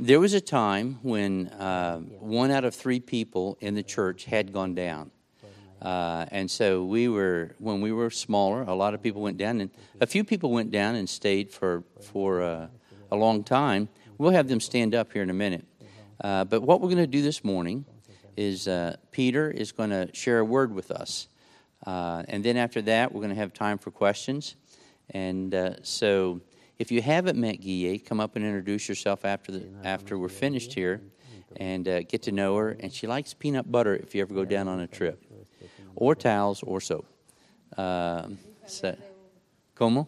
There was a time when uh, one out of three people in the church had gone down. Uh, and so we were, when we were smaller, a lot of people went down, and a few people went down and stayed for, for uh, a long time. We'll have them stand up here in a minute. Uh, but what we're going to do this morning is uh, Peter is going to share a word with us. Uh, and then after that, we're going to have time for questions. And uh, so if you haven't met Guille, come up and introduce yourself after, the, after we're finished here and uh, get to know her. And she likes peanut butter if you ever go down on a trip, or towels or soap. Um, so, ¿Cómo?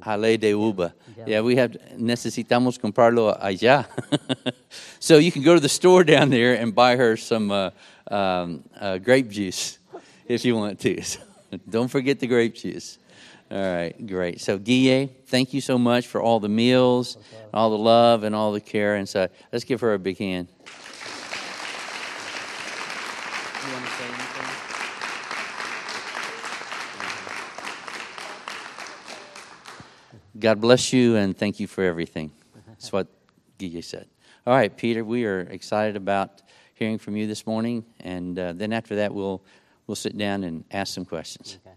Jalea de uva. Yeah, we have necesitamos comprarlo allá. so you can go to the store down there and buy her some uh, um, uh, grape juice if you want to. So don't forget the grape juice. All right, great. So Guille, thank you so much for all the meals, all the love, and all the care. And so let's give her a big hand. You want to say anything? God bless you and thank you for everything. That's what Guille said. All right, Peter, we are excited about hearing from you this morning, and uh, then after that, we'll we'll sit down and ask some questions. Okay.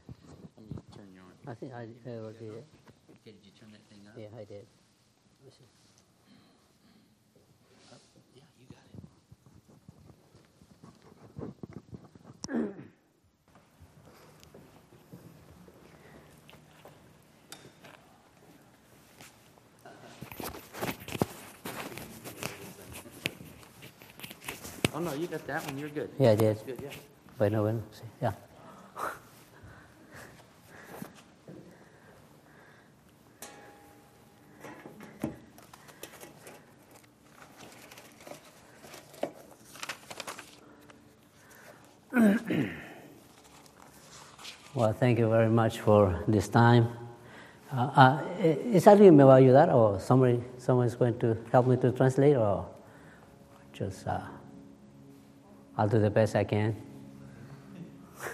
I think I uh, did it. did you turn that thing up? Yeah, I did. Let's see. Yeah, you got it. Oh no, you got that one. You're good. Yeah, I did. That's good. Yeah. Bueno, bueno, sí, yeah. Well, thank you very much for this time. Uh, uh, ¿Es alguien me va a ayudar o somebody, is going to help me to translate or just uh, I'll do the best I can. Is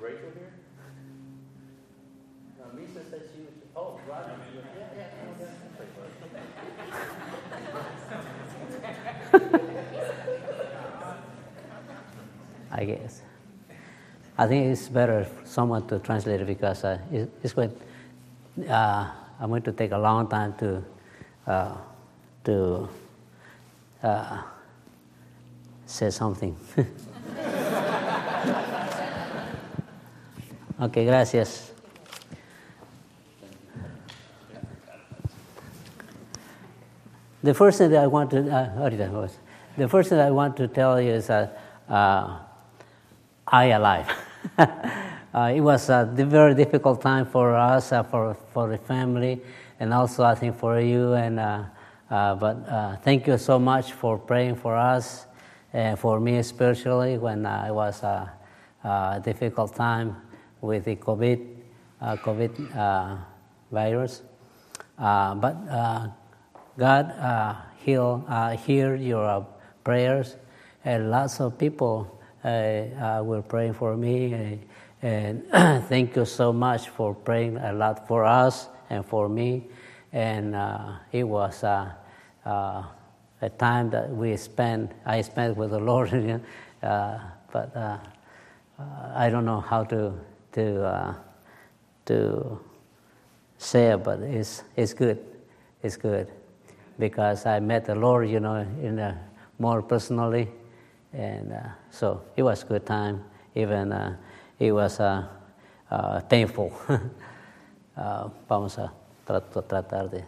Rachel here? No, Lisa said she was. Oh, Roger. Yeah, yeah, no, that's I guess. I think it's better for someone to translate it because uh, it, it's going. Uh, I'm going to take a long time to uh, to uh, say something. okay, gracias. The first thing that I want to uh, the first thing I want to tell you is that uh, I alive. uh, it was a very difficult time for us, uh, for for the family, and also I think for you. And uh, but thank you so much for praying for us, and for me spiritually when it was a, difficult time with the COVID COVID virus. But God uh, heal, uh, hear your uh, prayers, and lots of people uh, uh, were praying for me. uh, and thank you so much for praying a lot for us and for me. And uh, it was a time that we spent, I spent with the Lord. but I don't know how to to to say it, but it's it's good. It's good because I met the Lord, you know, in a more personally, and uh, so it was good time. Even uh, it was uh, uh, painful. Uh, vamos a trato- tratar de.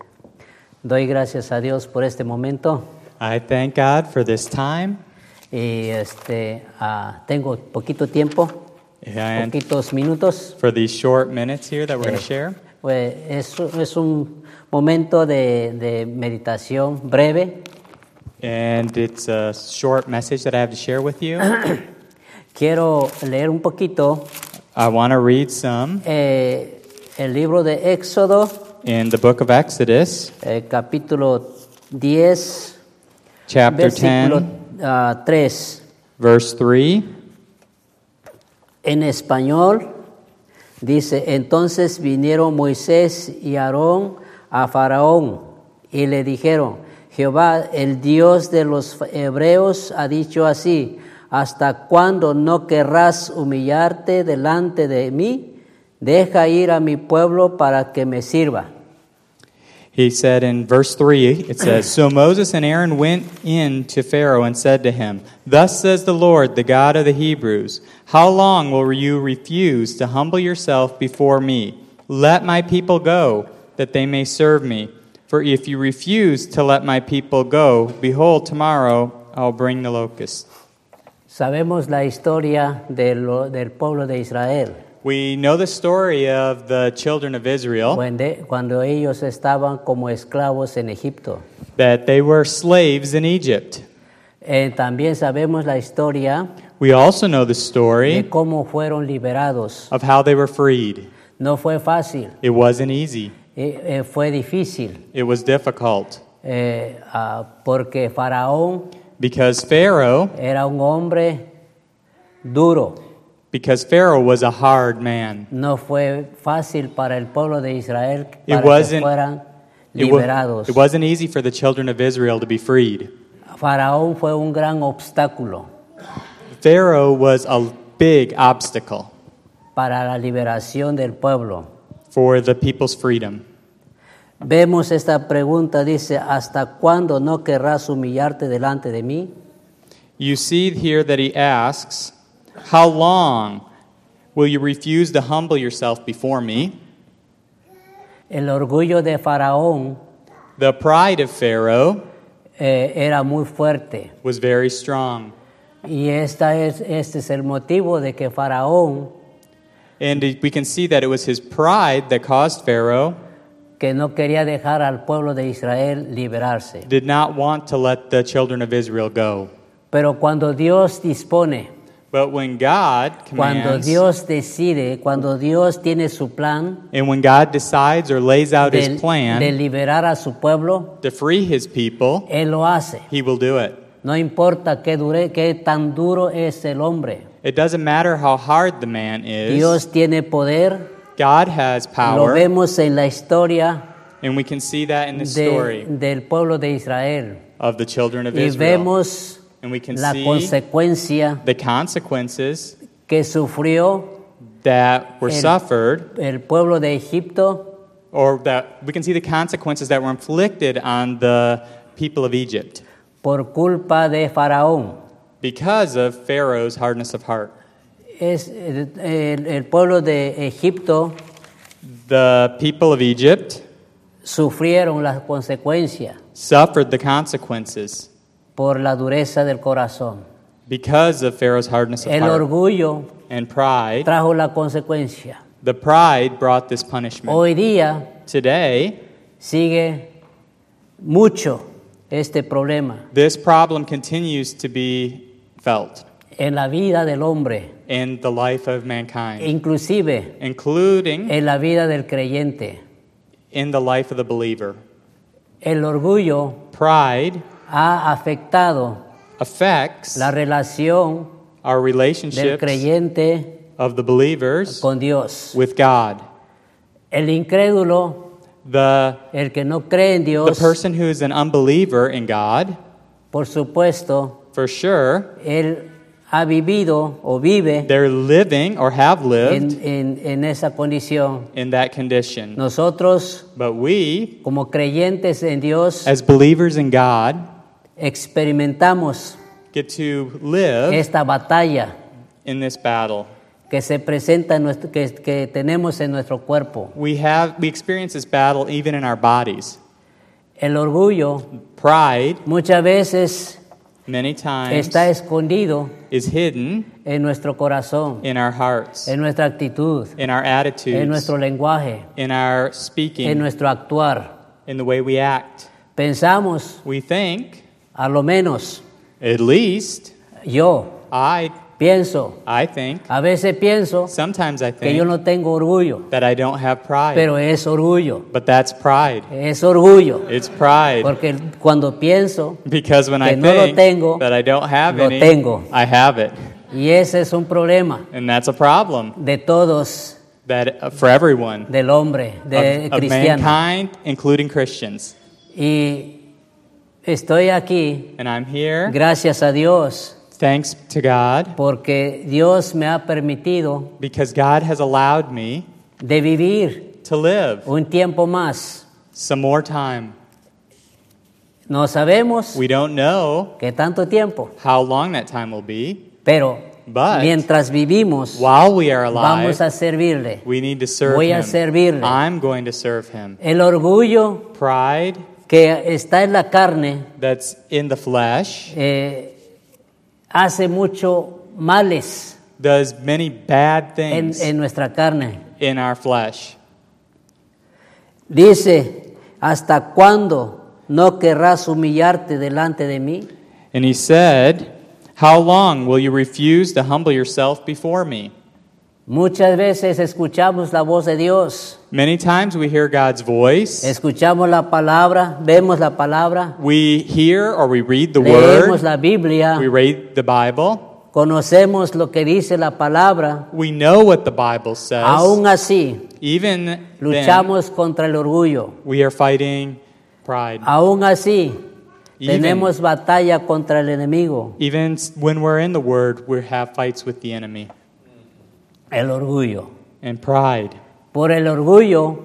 Doy gracias a Dios por este momento I thank God for this time. y este ah, tengo poquito tiempo, And poquitos minutos. for these short minutes here that we're going Eh, to share. pues, es, es un momento de, de meditación breve. And it's a short message that I have to share with you. Quiero leer un poquito I want to read some eh, el libro de Éxodo, in the book of Exodus, eh, capítulo 10, chapter versículo 10, ah, 3. verse 3. En español Dice, entonces vinieron Moisés y Aarón a Faraón y le dijeron, Jehová, el Dios de los hebreos, ha dicho así, ¿hasta cuándo no querrás humillarte delante de mí? Deja ir a mi pueblo para que me sirva. He said in verse 3, it says, So Moses and Aaron went in to Pharaoh and said to him, Thus says the Lord, the God of the Hebrews, How long will you refuse to humble yourself before me? Let my people go, that they may serve me. For if you refuse to let my people go, behold, tomorrow I'll bring the locusts. Sabemos la historia de lo- del pueblo de Israel, We know the story of the children of Israel, cuando, cuando ellos estaban como esclavos en Egipto. that they were slaves in Egypt. Eh, también sabemos la historia We also know the de story cómo fueron liberados. of how they were freed. No fue fácil, It wasn't easy. Eh, eh, fue difícil, It was difficult eh, ah, porque Faraón because Pharaoh, era un hombre duro. because Pharaoh was a hard man. No fue fácil para el pueblo de Israel It para que wasn't- fueran It, wa- liberados. it wasn't easy for the children of Israel to be freed. Faraón fue un gran obstáculo Pharaoh was a big obstacle para la liberación del pueblo. For the people's freedom. Vemos esta pregunta, dice, ¿hasta cuándo no querrás humillarte delante de mí? You see here that he asks, How long will you refuse to humble yourself before me? El orgullo de Faraón The pride of Pharaoh eh, era muy fuerte. was very strong. Y esta es, este es el motivo de que Faraón, And we can see that it was his pride that caused Pharaoh que no quería dejar al pueblo de Israel liberarse. did not want to let the children of Israel go. Pero cuando Dios dispone, But when God cuando commands, Dios decide, cuando Dios tiene su plan and when God decides or lays out de, his plan de liberar a su pueblo, to free his people, Él lo hace. he will do it. No importa qué, dure, qué tan duro es el hombre. It doesn't matter how hard the man is. Dios tiene poder. God has power. Lo vemos en la historia and we can see that in the de- story del pueblo de Israel. of the children of Y Israel. vemos And we can la see consecuencia the consequences que sufrió that were El- suffered, el pueblo de Egipto or that we can see the consequences that were inflicted on the people of Egypt por culpa de Faraón. Because of Pharaoh's hardness of heart. Es el, el- el pueblo de Egipto The people of Egypt sufrieron las consecuencias suffered the consequences por la dureza del corazón. because of Pharaoh's hardness of El heart orgullo and pride. trajo la consecuencia. The pride brought this punishment. Hoy día Today, sigue mucho este problema this problem continues to be felt en la vida del hombre, in the life of mankind, inclusive including en la vida del creyente. in the life of the believer. El orgullo Pride ha afectado affects la relación our del relationships creyente of the believers con Dios. with God. El incrédulo, The, el que no cree en the Dios, person who is an unbeliever in God, por supuesto, for sure, él ha vivido o vive they're living or have lived en, en- en esa condición. in that condition. Nosotros, But we, como creyentes en Dios, as believers in God, experimentamos get to live esta batalla in this battle. que se presenta en nuestro, que, que tenemos en nuestro cuerpo. We have we experience this battle even in our bodies. El orgullo Pride, muchas veces many times, está escondido is hidden en nuestro corazón, in our hearts, en nuestra actitud, in our en attitudes, nuestro lenguaje, in our en speaking, nuestro actuar. in the way we act. Pensamos, We think, a lo menos, at least, yo I pienso, I think, a veces pienso sometimes I que yo think no tengo orgullo, that I don't have pride. pero es orgullo, But that's pride. es orgullo, It's pride. porque cuando pienso, Because when I que no lo think tengo, that I don't have lo any, tengo. I have it. y ese es un problema And that's a problem. de todos that uh, for everyone, del hombre, de of, of cristiano. mankind, including Christians. Y estoy aquí, And I'm here, gracias a Dios, thanks to God, porque Dios me ha permitido because God has allowed me de vivir to live un tiempo más. some more time. No sabemos We don't know qué tanto tiempo, how long that time will be. pero But mientras vivimos, While we are alive, vamos a servirle. we need to serve Voy a Him. servirle. I'm going to serve Him. El orgullo Pride que está en la carne that's in the flesh eh, hace mucho males does many bad en, things en nuestra carne. in our flesh. Dice, ¿hasta cuándo no querrás humillarte delante de mí? And He said, How long will you refuse to humble yourself before me? Muchas veces escuchamos la voz de Dios, Many times we hear God's voice. escuchamos la palabra, vemos la palabra, We hear or we read the leemos Word. la Biblia, We read the Bible. conocemos lo que dice la palabra, We know what the Bible says. aún así Even then, luchamos contra el orgullo, we are fighting pride. aún así Even- tenemos batalla contra el enemigo, Even when we're in the Word, we have fights with the enemy el orgullo. and pride. Por el orgullo,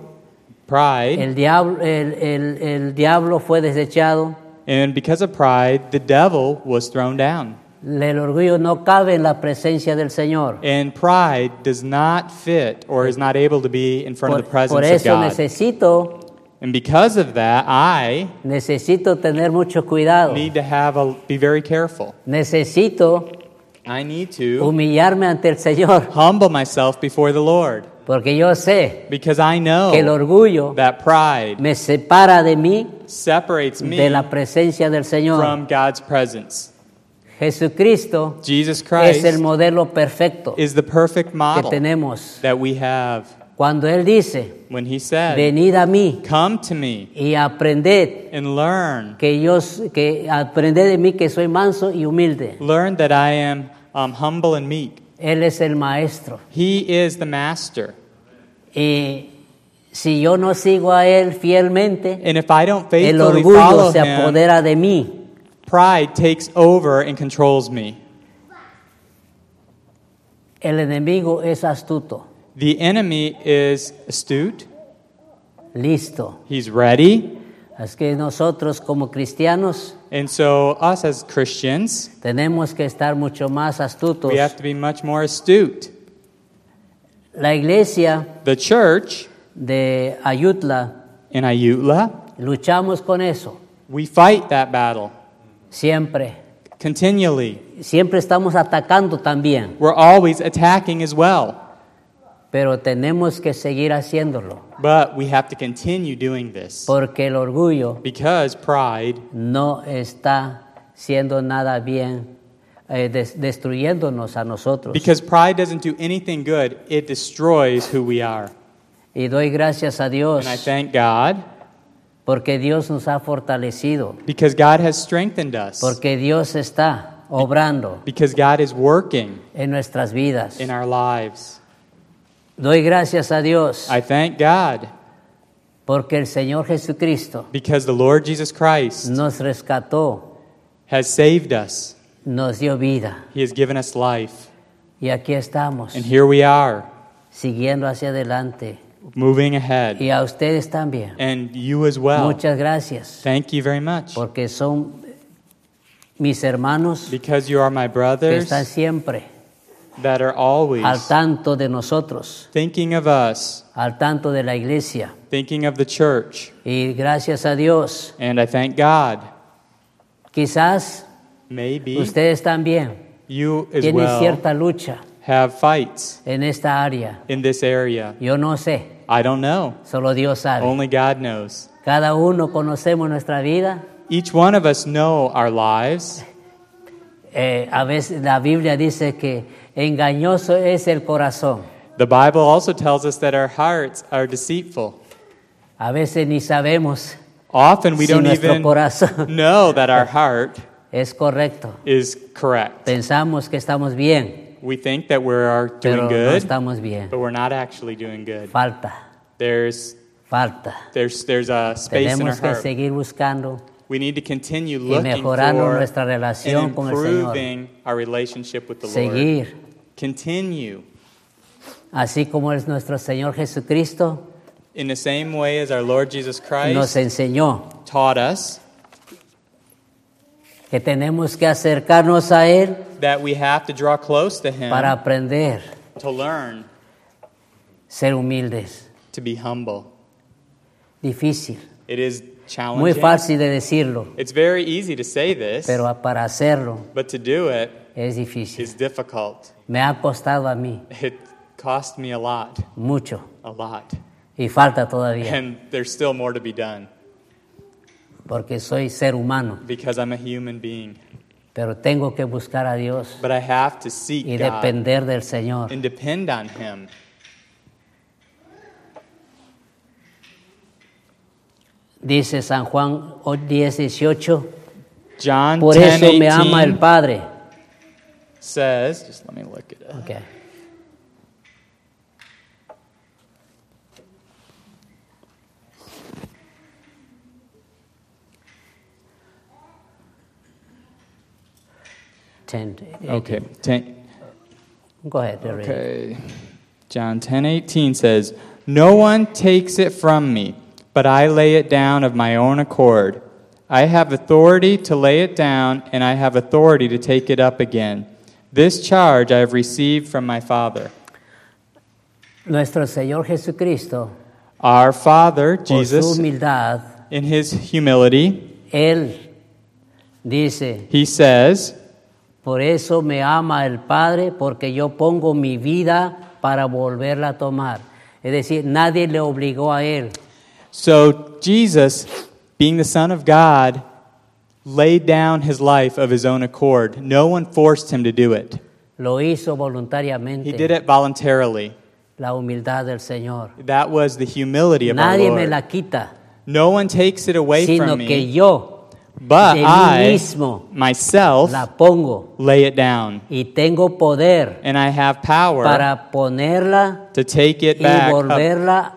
Pride, el diablo, el, el- el diablo fue desechado, and because of pride, the devil was thrown down. el orgullo no cabe en la presencia del Señor. And pride does not fit or is not able to be in front Por, of the presence por of God. necesito, And because of that, I necesito tener mucho cuidado. need to have a be very careful. Necesito I need to humillarme ante el Señor, humble myself before the Lord porque yo sé because I know que el orgullo that pride me separa de mí, separates de me la presencia del Señor. from God's presence. Jesucristo Jesus es Christ el modelo perfecto is the perfect que model tenemos. that we have. Cuando Él dice, When he said, venid a mí "Come to me y aprended and learn, que yo que aprended de mí que soy manso y humilde. learn that I am um, humble and meek." Él es el maestro. He is the master. Y si yo no sigo a Él fielmente, And if I don't el faithfully orgullo follow se him, apodera de mí. pride takes over and controls me. El enemigo es astuto, The enemy is astute. listo. He's ready. Es que nosotros como cristianos And so us as Christians, tenemos que estar mucho más astutos. we have to be much more astute. La iglesia The church de Ayutla in Ayutla, luchamos con eso we fight that battle siempre. continually. Siempre estamos atacando también, We're always attacking as well. Pero tenemos que seguir haciéndolo But we have to continue doing this porque el orgullo because pride no está siendo nada bien, eh, des- destruyéndonos a nosotros. because pride doesn't do anything good. It destroys who we are. Y doy gracias a Dios And I thank God porque Dios nos ha fortalecido, because God has strengthened us. porque Dios está obrando Because God is working en nuestras vidas. in our lives. Doy gracias a Dios I thank God porque el Señor Jesucristo because the Lord Jesus Christ nos rescató, has saved us. nos dio vida. He has given us life. Y aquí estamos, And here we are, siguiendo hacia adelante. moving ahead. Y a ustedes también. And you as well. Muchas gracias, Thank you very much. porque son mis hermanos Because you are my que brothers están siempre that are always al tanto de nosotros, thinking of us, al tanto de la iglesia. thinking of the church. Y gracias a Dios, And I thank God. quizás Maybe ustedes también you as tienen well cierta lucha have fights en esta área. in this area. Yo no sé, I don't know. solo Dios sabe. Only God knows. Cada uno conocemos nuestra vida. Each one of us know our lives. Eh, a veces la Biblia dice que engañoso es el corazón. The Bible also tells us that our hearts are deceitful. A veces ni sabemos Often we si don't nuestro even corazón know that our heart es correcto. is correct. Pensamos que estamos bien, We think that we are pero doing no good, estamos bien. but we're not actually doing good. Falta, There's falta. there's there's a space in our Tenemos que heart. seguir buscando We need to continue y looking mejorando for nuestra relación and con el Señor. improving our relationship with the Lord. Seguir, Continue así como es nuestro Señor Jesucristo in the same way as our Lord Jesus nos Christ enseñó taught us que tenemos que acercarnos a Él that we have to draw close to Him para aprender, to learn ser humildes. to be humble. Difícil, It is muy fácil de decirlo, It's very easy to say this, pero para hacerlo but to do it es difícil. is difficult. Me ha costado a mí It cost me a lot, mucho a lot. y falta todavía, And there's still more to be done porque soy ser humano, because I'm a human being. pero tengo que buscar a Dios But I have to seek y God depender del Señor. and depend on Him. Dice San Juan 10, 18, John por 10, eso me ama el 18 Padre. says, just let me look it up. Okay. Ten, Okay. Ten, Go ahead, read okay. John 10, 18 says, No one takes it from me, but I lay it down of my own accord. I have authority to lay it down, and I have authority to take it up again. This charge I have received from my Father. Nuestro Señor Jesucristo, Our Father, por su Jesus, humildad, in his humility, Él dice, he says, por eso me ama el Padre, porque yo pongo mi vida para volverla a tomar. Es decir, nadie le obligó a Él. So Jesus, being the Son of God, laid down his life of his own accord. No one forced him to do it. Lo hizo voluntariamente. He did it voluntarily. La humildad del Señor. That was the humility of Nadie our me la quita, No one takes it away sino from que yo but I mismo myself la pongo lay it down, y tengo poder and I have power para ponerla to take it y back, up, volverla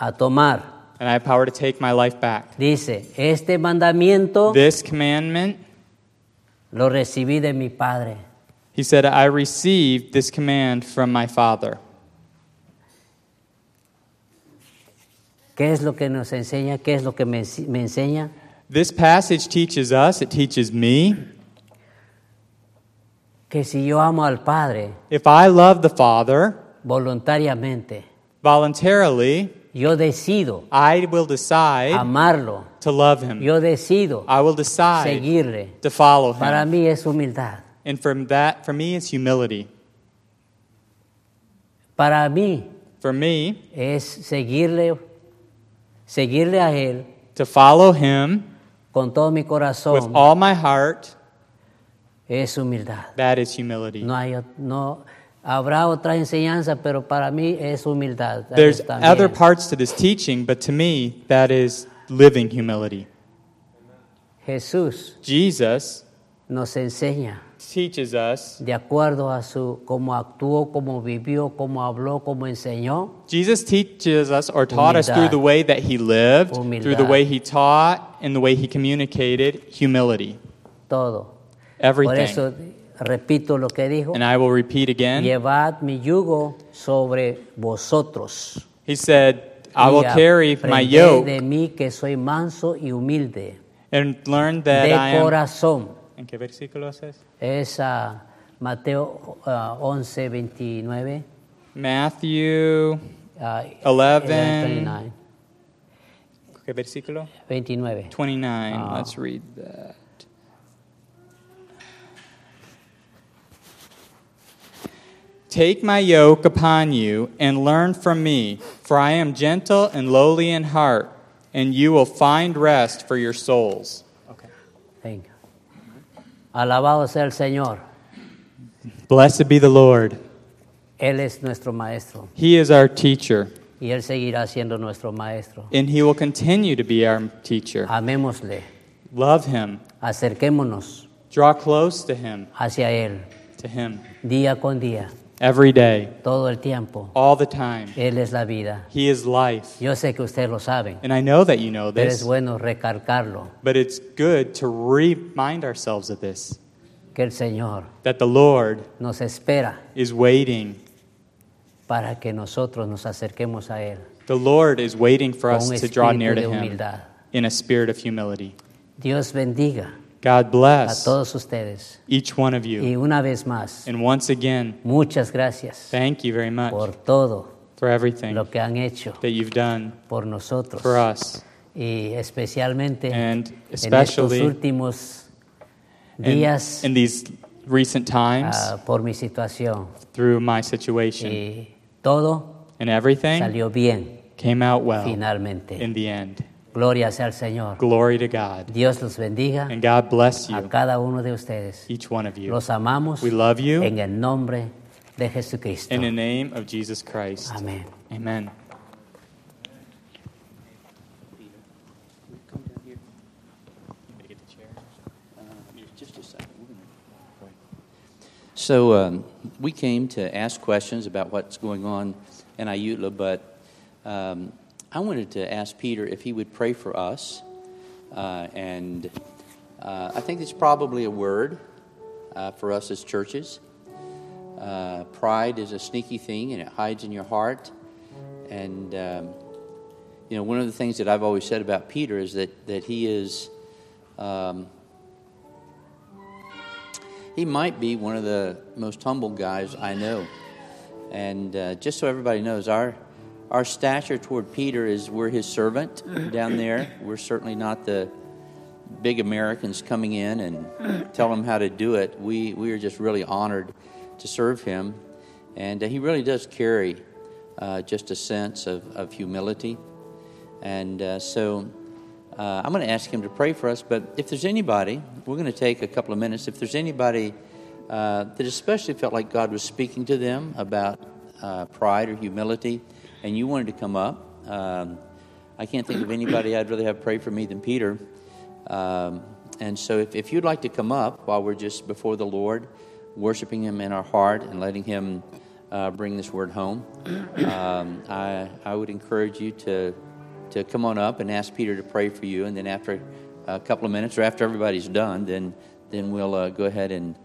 a tomar. and I have power to take my life back. Dice, este mandamiento This commandment, lo recibí de mi Padre. he said, I received this command from my Father. ¿Qué es lo que nos enseña? ¿Qué es lo que me, me enseña? This passage teaches us, it teaches me, Que si yo amo al Padre if I love the Father voluntariamente, voluntarily, yo decido I will decide amarlo, to love him. yo decido I will decide seguirle. to follow Para him. mí es humildad. And from that, for me, it's humility. Para mí For me, es seguirle, seguirle a Él to follow him con todo mi with corazón all my heart, es humildad. that is humility. No hay, no, habrá otra enseñanza, pero para mí es humildad. There's también. other parts to this teaching, but to me, that is living humility. Jesús Jesus nos enseña teaches us, de acuerdo a su cómo actuó, cómo vivió, cómo habló, cómo enseñó. Jesus teaches us or taught us through the way that he lived, Humildad. through the way he taught, and the way he communicated humility. Todo. Por Everything. eso repito lo que dijo. And I will repeat again. Llevad mi yugo sobre vosotros. He said, I will carry my yoke de mí que soy manso y humilde and learn that de I am. corazón. ¿En qué versículo es? Es ah, Mateo ah, 11, 29. Matthew ah, 11. 29. ¿Qué versículo? 29. 29. Ah. Let's read that. Take my yoke upon you and learn from me, for I am gentle and lowly in heart, and you will find rest for your souls. Venga. Alabado sea el Señor. Blessed be the Lord. Él es nuestro maestro He is our teacher, y Él seguirá siendo nuestro maestro. and He will continue to be our teacher. Amémosle, Love Him. acerquémonos Draw close to Him. hacia Él. to Him día con día, every day, todo el tiempo. all the time. Él es la vida. He is life. Yo sé que ustedes lo saben, And I know that you know pero es this, bueno recalcarlo, but it's good to remind ourselves of this que el Señor that the Lord nos espera is waiting. para que nosotros nos acerquemos a Él The Lord is waiting for us to draw near to Him in a spirit of humility. Dios bendiga God bless a todos ustedes. each one of you. Y una vez más, And once again, muchas gracias thank you very much por todo for everything lo que han hecho that you've done por nosotros. for us. Y especialmente And en estos especially últimos in, días in these recent times ah, por mi situación. through my situation. Y todo And everything salió bien came out well finalmente. in the end. Gloria sea al Señor. Glory to God. Dios los bendiga And God bless a you, cada uno de ustedes. each one of you. Los amamos We love you en el nombre de Jesucristo. in the name of Jesus Christ. Amén. Amen. So um, we came to ask questions about what's going on in Ayutla, but um, I wanted to ask Peter if he would pray for us. Uh, and uh, I think it's probably a word uh, for us as churches. Uh, pride is a sneaky thing and it hides in your heart. And, um, you know, one of the things that I've always said about Peter is that, that he is. Um, he might be one of the most humble guys I know. And uh, just so everybody knows, our our stature toward Peter is we're his servant down there. We're certainly not the big Americans coming in and tell him how to do it. We we are just really honored to serve him, and uh, he really does carry uh, just a sense of, of humility. And uh, so uh, I'm going to ask him to pray for us. But if there's anybody, we're going to take a couple of minutes. If there's anybody uh, that especially felt like God was speaking to them about uh, pride or humility, and you wanted to come up, um, I can't think of anybody I'd rather have pray for me than Peter. Um, and so if, if you'd like to come up while we're just before the Lord, worshiping Him in our heart and letting Him uh, bring this word home, um, I, I would encourage you to to come on up and ask Peter to pray for you, and then after a couple of minutes or after everybody's done, then then we'll uh, go ahead and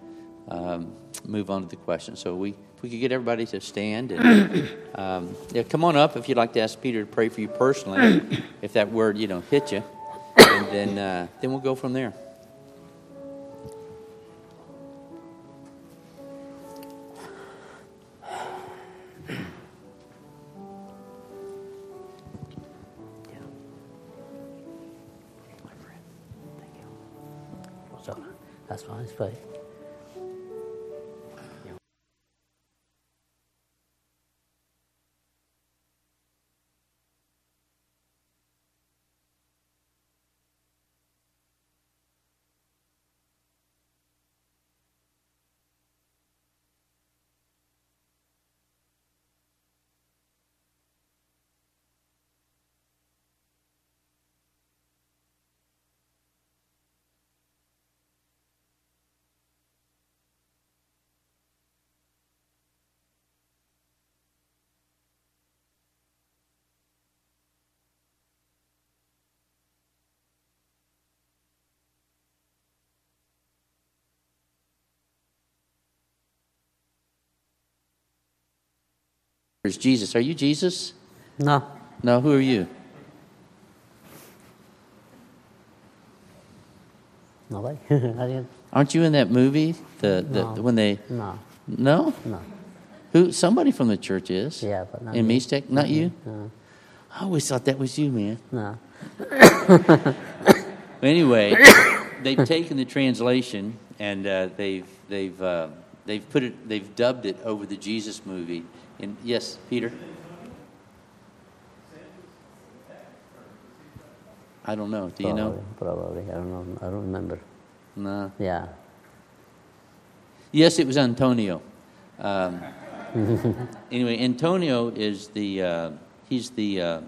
um, move on to the question. So we if we could get everybody to stand and um, yeah, come on up if you'd like to ask Peter to pray for you personally, if that word you know hit you, and then uh, then we'll go from there. So, my friend. Thank you. Well, so that's fine. It's fine. Where's Jesus? Are you Jesus? No, No. Who are you? nobody. Aren't you in that movie? The, the No. when they No, no no. who somebody from the church is Yeah, but not in me. Not you. No, I always thought that was you, man. no. Anyway, they've taken the translation and uh, they've they've uh, they've put it they've dubbed it over the Jesus movie. Yes, Peter. I don't know. Do you know? Probably. Probably. I don't know. I don't remember. No. Yeah. Yes, it was Antonio. Um, anyway, Antonio is the uh, he's the uh,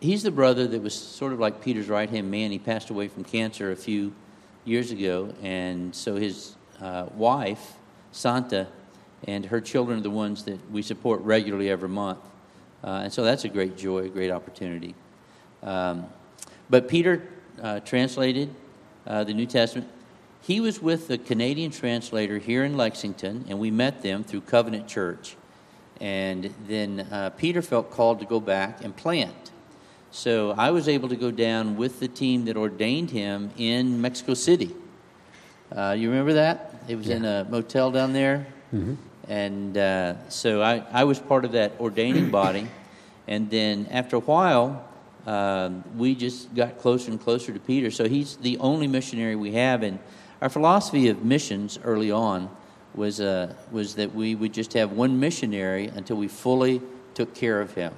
he's the brother that was sort of like Peter's right hand man. He passed away from cancer a few years ago, and so his uh, wife, Santa, and her children are the ones that we support regularly every month. Uh, and so that's a great joy, a great opportunity. Um, but Peter uh, translated uh, the New Testament. He was with the Canadian translator here in Lexington, and we met them through Covenant Church. And then uh, Peter felt called to go back and plant. So I was able to go down with the team that ordained him in Mexico City. Uh, you remember that? It was in a motel down there. Mm-hmm. And uh, so I, I was part of that ordaining body. And then after a while, um, we just got closer and closer to Peter. So he's the only missionary we have. And our philosophy of missions early on was, uh, was that we would just have one missionary until we fully took care of him.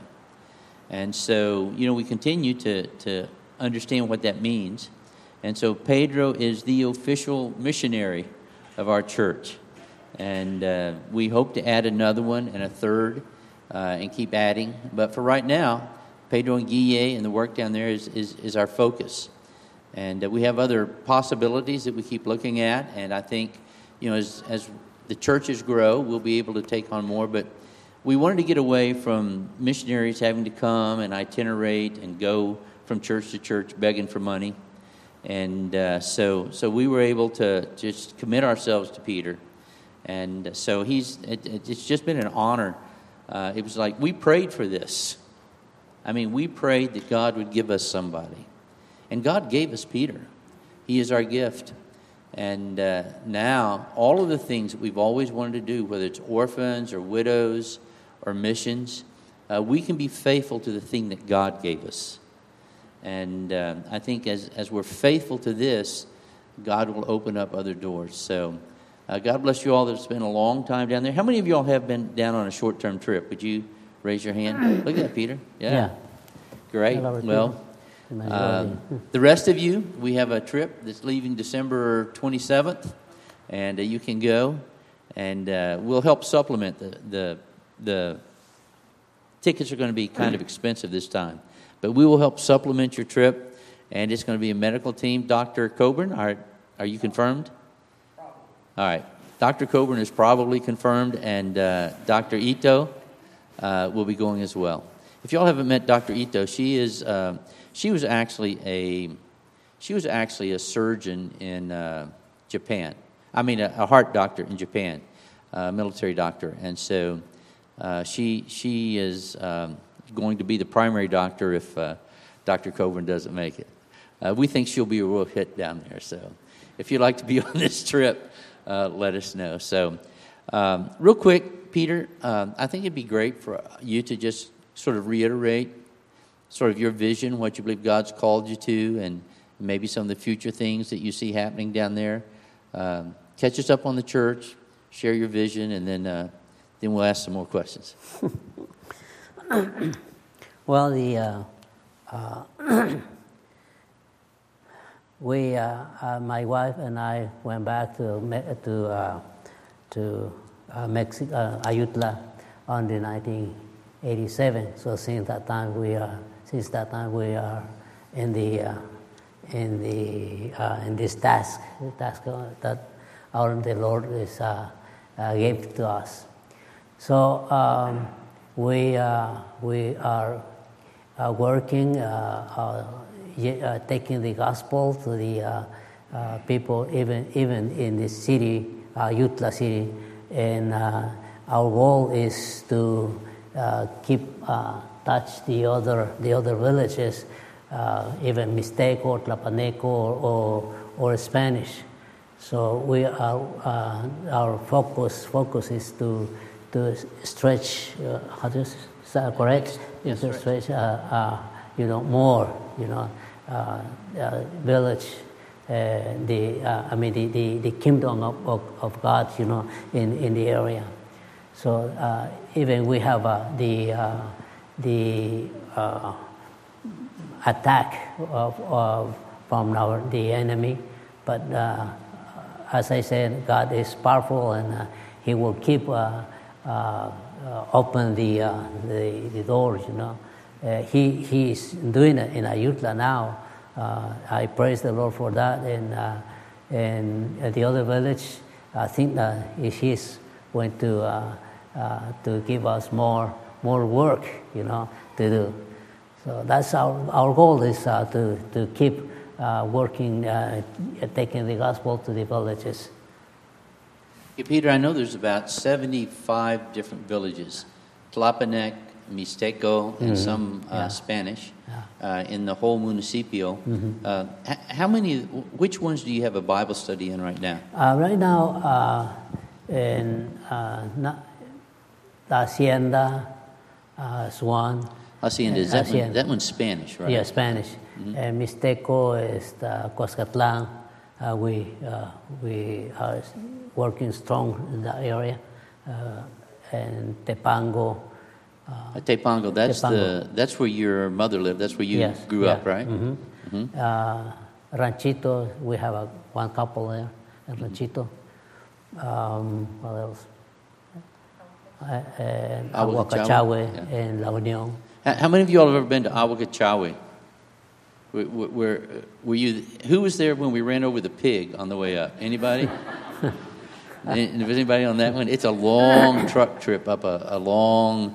And so, you know, we continue to, to understand what that means. And so Pedro is the official missionary of our church. And uh, we hope to add another one and a third uh, and keep adding. But for right now, Pedro and Guille and the work down there is, is, is our focus. And uh, we have other possibilities that we keep looking at. And I think, you know, as, as the churches grow, we'll be able to take on more. But we wanted to get away from missionaries having to come and itinerate and go from church to church begging for money. And uh, so, so we were able to just commit ourselves to Peter. And so he's, it, it's just been an honor. Uh, it was like we prayed for this. I mean, we prayed that God would give us somebody. And God gave us Peter. He is our gift. And uh, now, all of the things that we've always wanted to do, whether it's orphans or widows or missions, uh, we can be faithful to the thing that God gave us. And uh, I think as, as we're faithful to this, God will open up other doors. So, uh, God bless you all that's been a long time down there. How many of you all have been down on a short term trip? Would you raise your hand? Look at that, Peter. Yeah. Yeah. Great. Well, uh, the rest of you, we have a trip that's leaving December 27th, and uh, you can go, and uh, we'll help supplement the, the, the tickets are going to be kind of expensive this time, but we will help supplement your trip, and it's going to be a medical team. Dr. Coburn, are, are you confirmed? All right. Dr. Coburn is probably confirmed, and uh, Dr. Ito uh, will be going as well. If y'all haven't met Dr. Ito, she is uh, she was actually a she was actually a surgeon in uh, Japan. I mean, a, a heart doctor in Japan, a military doctor, and so uh, she she is um, going to be the primary doctor if uh, Dr. Coburn doesn't make it. We think she'll be a real hit down there. So, if you'd like to be on this trip, uh, let us know. So, um, real quick, Peter, um, I think it'd be great for you to just sort of reiterate sort of your vision, what you believe God's called you to, and maybe some of the future things that you see happening down there. Um, catch us up on the church, share your vision, and then uh, then we'll ask some more questions. Well, the uh, uh, we, uh, uh, my wife and I went back to to uh, to uh, Mexico, Ayutla, on the 1987. So since that time, we are since that time we are in the in the in this task, task that our the Lord is gave to us. So um, we we are working, uh, taking the gospel to the uh, uh, people, even even in the city, uh, Yutla city, and uh, our goal is to uh, keep uh, touch the other the other villages, uh, even Mixteco, Tlapaneco, or, or or Spanish. So we are uh, our focus focus is to to stretch uh, how to correct? Yes, to stretch uh, uh, you know more you know village. Uh, the uh, I mean the, the, the kingdom of, of, of God you know in, in the area, so uh, even we have uh, the uh, the uh, attack of, of from our the enemy, but uh, as I said, God is powerful and uh, He will keep uh, uh, uh, open the, uh, the the doors. You know, uh, He He is doing it in Ayutla now. Uh, I praise the Lord for that, and uh, and the other village, I think that he's going to uh, uh, to give us more more work, you know, to do. So that's our our goal is uh, to to keep working, taking the gospel to the villages. Hey, Peter, I know there's about 75 different villages Tlapanec, Mixteco, and some uh, Yeah. Spanish uh, in the whole municipio. Uh, h- how many, which ones do you have a Bible study in right now? Uh, right now, uh, in uh, Na- La Hacienda uh, one. Hacienda, is that, one, that one's Spanish, right? Yeah, Spanish. And Mixteco is the Coscatlan. Uh, we, uh, we are working strong in that area. Uh, and Tepango. Uh, Tepango, that's, The, that's where your mother lived. That's where you yes, grew yeah, up, right? mhm. Uh, Ranchito, we have a, one couple there in Ranchito. Um, what else? Uh, and Aguacachahue yeah. and La Union. How, how many of you all have ever been to Aguacachahue? Where, where, were you, who was there when we ran over the pig on the way up? Anybody? Any- Was anybody on that one? It's a long truck trip up a, a long,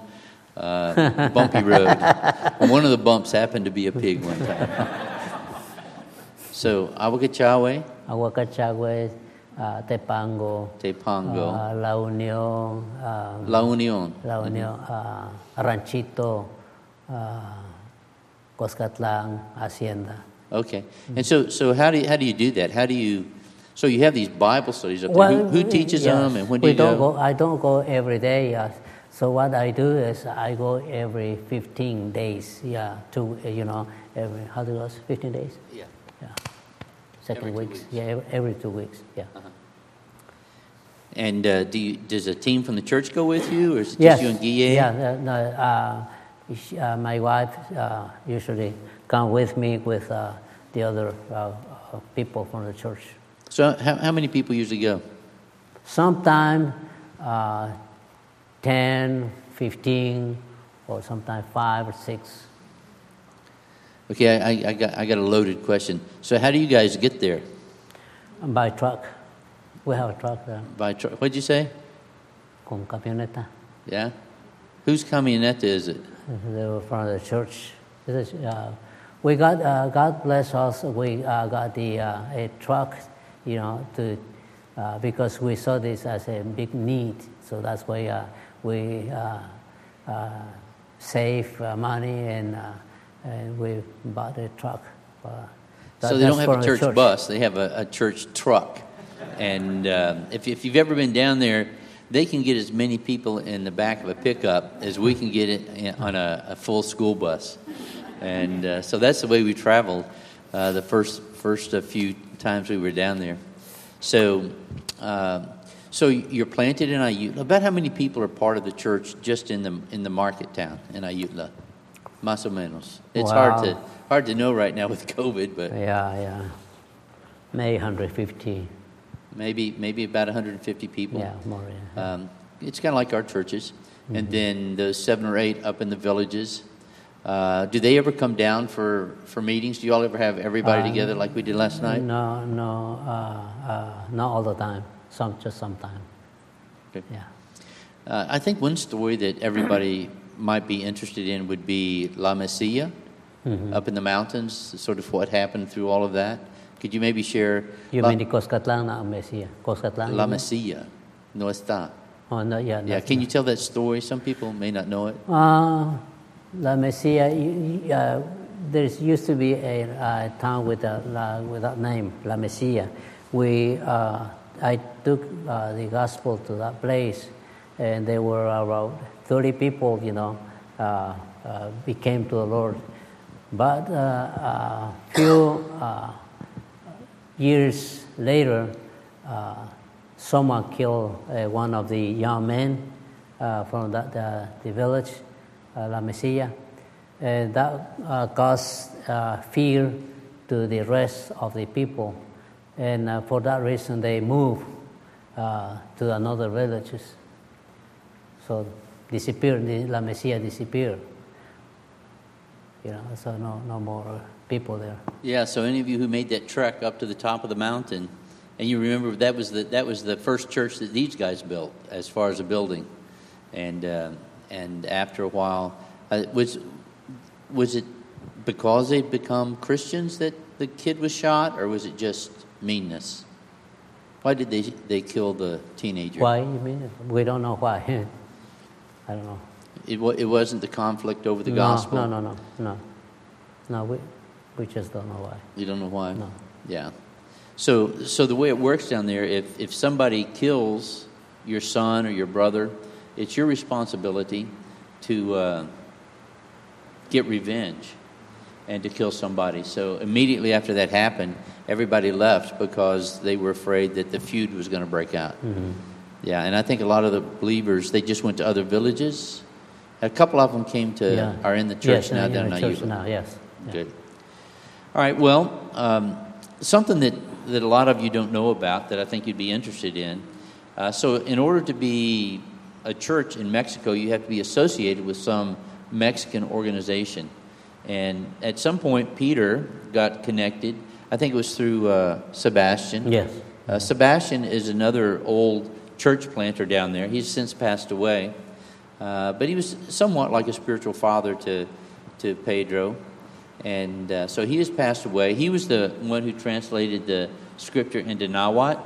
uh, bumpy road. One of the bumps happened to be a pig one time. So, Aguacachahue, Aguacachahue, uh, Tepango, Tepango, uh, La Union, um, La Union. La Union, uh, Ranchito, uh, Coscatlan, Hacienda. Okay. And so, so how, do you, how do you do that? How do you, so you have these Bible studies up there. who, who teaches yes, them and when do we you don't go? go? I don't go every day. Yes. So what I do is I go every 15 days. Yeah, two. uh, You know, every how do you go? 15 days. Yeah. Yeah. Second Every weeks. weeks. Yeah, every, every two weeks. Yeah. And uh, do you, does a team from the church go with you, or is it yes. just you and Guille? Yeah. uh, No, uh, sh- uh, my wife uh, usually come with me with uh, the other people from the church. So how, how many people usually go? Sometimes uh, 10, 15, or sometimes 5 or 6. Okay, I, I, I got, I got a loaded question. So how do you guys get there? By truck. We have a truck there By truck? What'd you say? con camioneta. Yeah? Whose camioneta is it? They were from the church. Is, uh, we got, uh, God bless us, we uh, got the, uh, a truck, you know, to, uh, because we saw this as a big need. So that's why uh, we uh, uh, save uh, money and, uh, and we bought a truck. Uh, so they don't have a the church, bus, they have a, a church truck. And um, if, if you've ever been down there, they can get as many people in the back of a pickup as we can get it on a, a full school bus. And uh, so that's the way we traveled uh, the first, first few times we were down there. So, uh, so you're planted in Ayutla. About how many people are part of the church just in the, in the market town in Ayutla? Más o menos. It's hard to hard to know right now with COVID, but Yeah, yeah. Maybe 150. maybe maybe about 150 people. Yeah, more. Yeah. Um, it's kind of like our churches, and then those seven or eight up in the villages. Uh, do they ever come down for, for meetings? Do you all ever have everybody together like we did last night? No, no, uh, uh, not all the time. Some, just sometime. Okay. Yeah. Uh, I think one story that everybody might be interested in would be La Mesilla up in the mountains, sort of what happened through all of that. Could you maybe share You La, mean the Coscatlan, not Mesilla? Coscatlan? La? Mesilla? No está. Oh, no, yeah. Yeah, can not- you tell that story? Some people may not know it. Uh, La Mesilla, uh, there used to be a, uh town with, a, La, with that name, La Mesilla. We, uh, I took uh, the gospel to that place, and there were around 30 people, you know, uh, uh, became to the Lord. But a uh, few uh, years later, uh, someone killed one of the young men from that, the village, La Mesilla. And that caused fear to the rest of the people. And uh, for that reason, they moved uh, to another villages. So disappeared, La Mesilla disappeared. You know, so no, no more people there. Yeah, so any of you who made that trek up to the top of the mountain And you remember that was the that was the first church that these guys built, as far as a building, and uh, and after a while, uh, was was it because they'd become Christians that the kid was shot, or was it just meanness? Why did they they kill the teenager? Why? You mean? We don't know why. I don't know. It it wasn't the conflict over the no, gospel. No, no, no, no. No, we, we just don't know why. You don't know why? No. Yeah. So, so the way it works down there, if, if somebody kills your son or your brother, it's your responsibility to uh, get revenge and to kill somebody. So immediately after that happened, everybody left because they were afraid that the feud was going to break out. Mm-hmm. Yeah, and I think a lot of the believers they just went to other villages. A couple of them came to yeah. are in the church yes, now down in church Ayutla. now, yes. Yeah. Good. All right. Well, um, something that, that a lot of you don't know about that I think you'd be interested in. Uh, so, in order to be a church in Mexico, you have to be associated with some Mexican organization. And at some point, Peter got connected. I think it was through uh, Sebastian. Yes. Uh, Sebastian is another old church planter down there. He's since passed away. Uh, but he was somewhat like a spiritual father to, to Pedro. And uh, so he has passed away. He was the one who translated the scripture into Nahuatl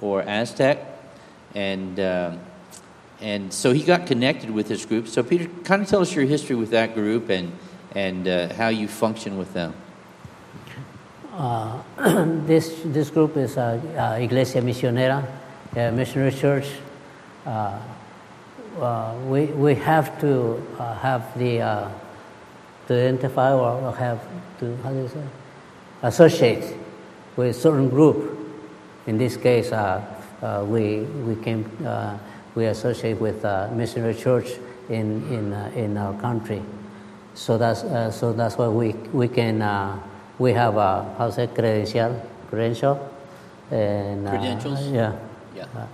or Aztec. And, uh, and so he got connected with this group. So, Peter, kind of tell us your history with that group and, and uh, how you function with them. Uh, this, this group is uh, uh, Iglesia Misionera, a missionary church. Uh, uh, we, we have to uh, have the, uh, to identify or have to, how do you say, associate with certain group. In this case, uh, uh, we, we came, uh, we associate with uh, missionary church in, in, uh, in our country. So that's, uh, so that's why we, we can, uh, we have a, how's it, credential, credential? And, uh, Credentials? yeah. Yeah. Uh,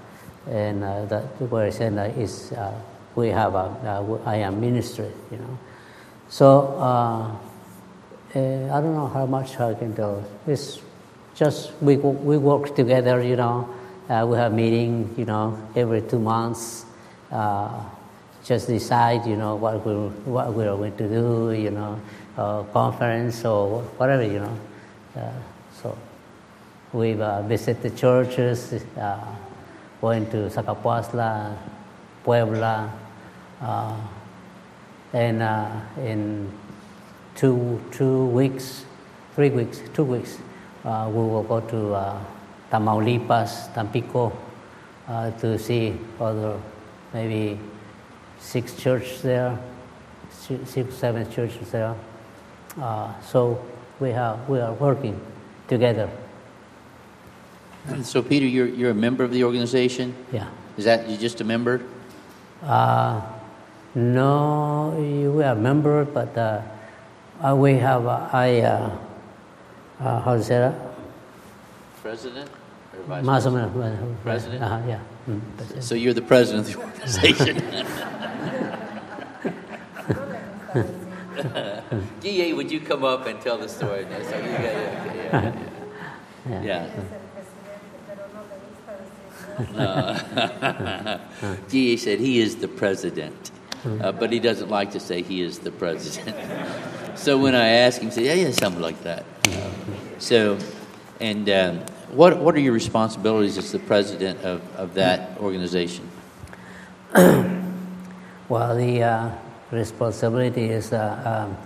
and uh, that where I said is uh, we have a uh, I am ministry, you know. So uh, uh, I don't know how much I can tell. It's just we we work together, you know. Uh, we have meeting, you know, every two months. Just decide, you know, what we what we are going to do, you know, uh, conference or whatever, you know. Uh, so we've uh, visited churches. Uh, went to Zacapoaxtla, Puebla, uh, and uh, in two, two weeks, three weeks, two weeks, we will go to Tamaulipas, Tampico, to see other maybe six churches there, six, seven churches there. Uh, so we, have, we are working together. So, Peter, you're, you're a member of the organization? Yeah. Is that you just a member? Uh, no, we are a member, but uh, uh, we have uh, I uh, uh, how to say that? President? Or vice president? President? Uh, yeah. Mm, president. So you're the president of the organization. DA, would you come up and tell the story? No, so you got- yeah, yeah, yeah. Yeah. Uh, DA said he is the president, uh, but he doesn't like to say he is the president. so when I asked him, he said, "Yeah, yeah, something like that." Uh, so, and um, what what are your responsibilities as the president of, of that organization? Well, the uh, responsibility is uh, um,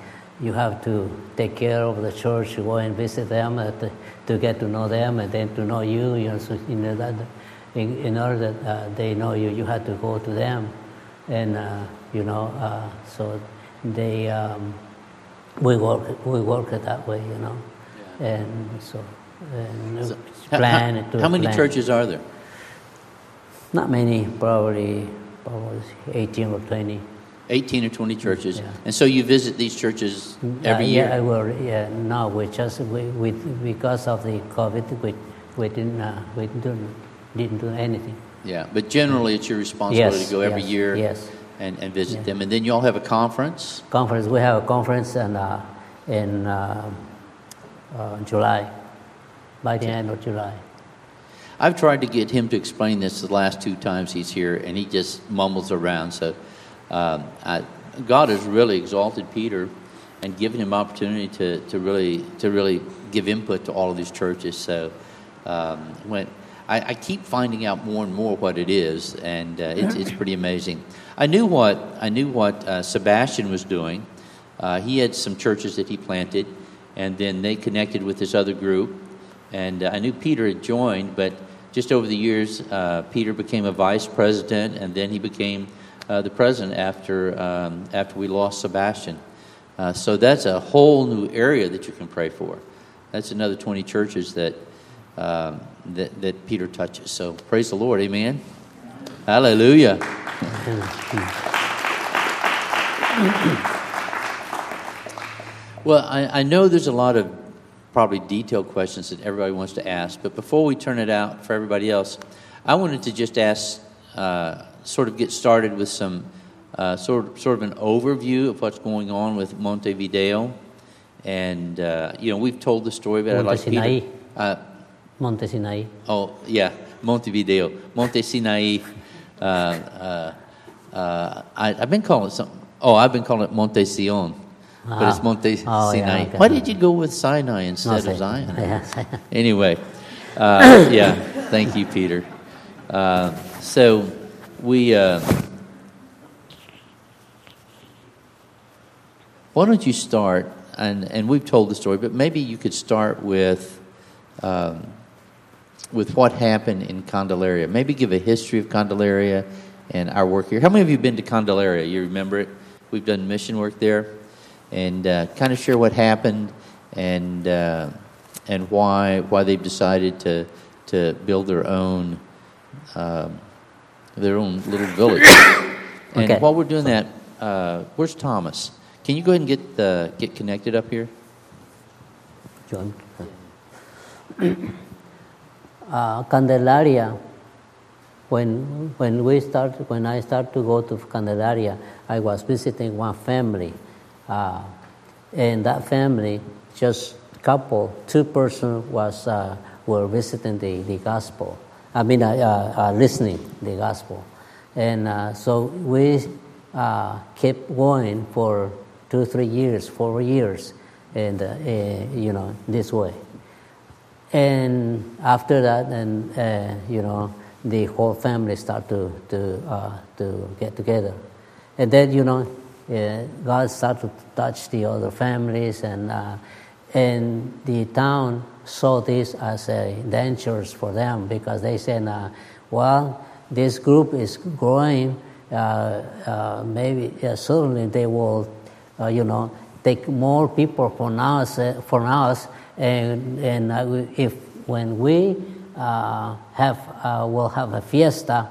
you have to take care of the church, go and visit them uh, to, to get to know them, and then to know you. You know, so know that in, in order that uh, they know you, you have to go to them, and uh, you know, uh, so they um, we work we work it that way, you know, and so. And So, plan how, many plan. churches are there? Not many, probably, probably 18 or 20. 18 or 20 churures. Yeah. And so you visit these churches every Uh, year? Yeah, well, yeah, no, we just we, we because of the COVID, we we didn't uh, we didn't didn't do anything. Yeah, but generally it's your responsibility Yes, to go every yes, year yes. and, and visit Yeah. them. And then you all have a conference. Conference. We have a conference in uh, in uh, uh, July, by the end of July. I've tried to get him to explain this the last two times he's here, and he just mumbles around. So um, I, God has really exalted Peter and given him opportunity to, to really to really give input to all of these churches. So um, when I, I, keep finding out more and more what it is, and uh, it's, it's pretty amazing. I knew what I knew what uh, Sebastian was doing. Uh, he had some churches that he planted, and then they connected with this other group. And uh, I knew Peter had joined, but just over the years, uh, Peter became a vice president, and then he became uh, the president after um, after we lost Sebastian. Uh, so that's a whole new area that you can pray for. That's another 20 churches that, um, that, that Peter touches. So praise the Lord. Amen. Hallelujah. well, I, I know there's a lot of probably detailed questions that everybody wants to ask, but before we turn it out for everybody else, I wanted to just ask, uh, sort of get started with some uh, sort of, sort of an overview of what's going on with Montevideo. And, uh, you know, we've told the story, but I'd like Peter. Uh, Monte Sinai. Oh, yeah, Montevideo. Monte Sinai. Uh, uh, uh, I, have been calling it something. Oh, I've been calling it Monte Sion. But it's ah. Monte oh, Sinai. Yeah, okay. Why did you go with Sinai instead no, of Zion? Yes. anyway, yeah, thank you, Peter. so we Why don't you start? And, and we've told the story, but maybe you could start with, um, with what happened in Candelaria. Maybe give a history of Candelaria and our work here. How many of you have been to Candelaria? You remember it? We've done mission work there. And uh, kind of share what happened and, uh, and why, why they've decided to, to build their own, um, their own little village. and okay. while we're doing that, uh, where's Thomas? Can you go ahead and get the get connected up here? John. uh, Candelaria. When when we start when I start to go to Candelaria, I was visiting one family, uh, and that family just couple two person was uh, were visiting the, the gospel. I mean, uh, uh, uh listening the gospel, and uh, so we kept going for two, three years, four years, and uh, you know this way. And after that, and you know, the whole family start to to to get together, and then you know, uh, God started to touch the other families, and uh, and the town saw this as a dangerous for them because they said, well, this group is growing. maybe certainly they will uh, you know, take more people from us, uh, from us, and and uh, if when we uh, have uh, will have a fiesta,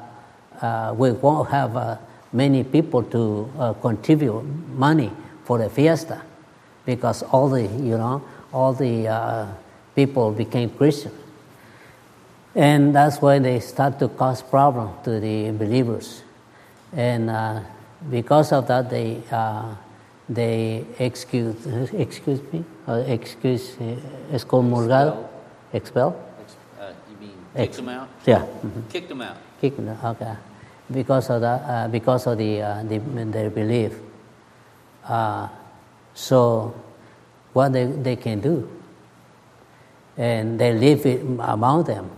uh, we won't have many people to contribute money for the fiesta, because all the you know all the people became Christian, and that's why they start to cause problem to the believers, and because of that they they excuse, excuse me, uh, excuse, uh, excomulgado, expel. Uh, you mean kick them out? Yeah. Mm-hmm. Kick them out. Kick them out. Okay. Because of that, uh, because of the, uh, the their belief. Uh, so, what they they can do, and they live it among them,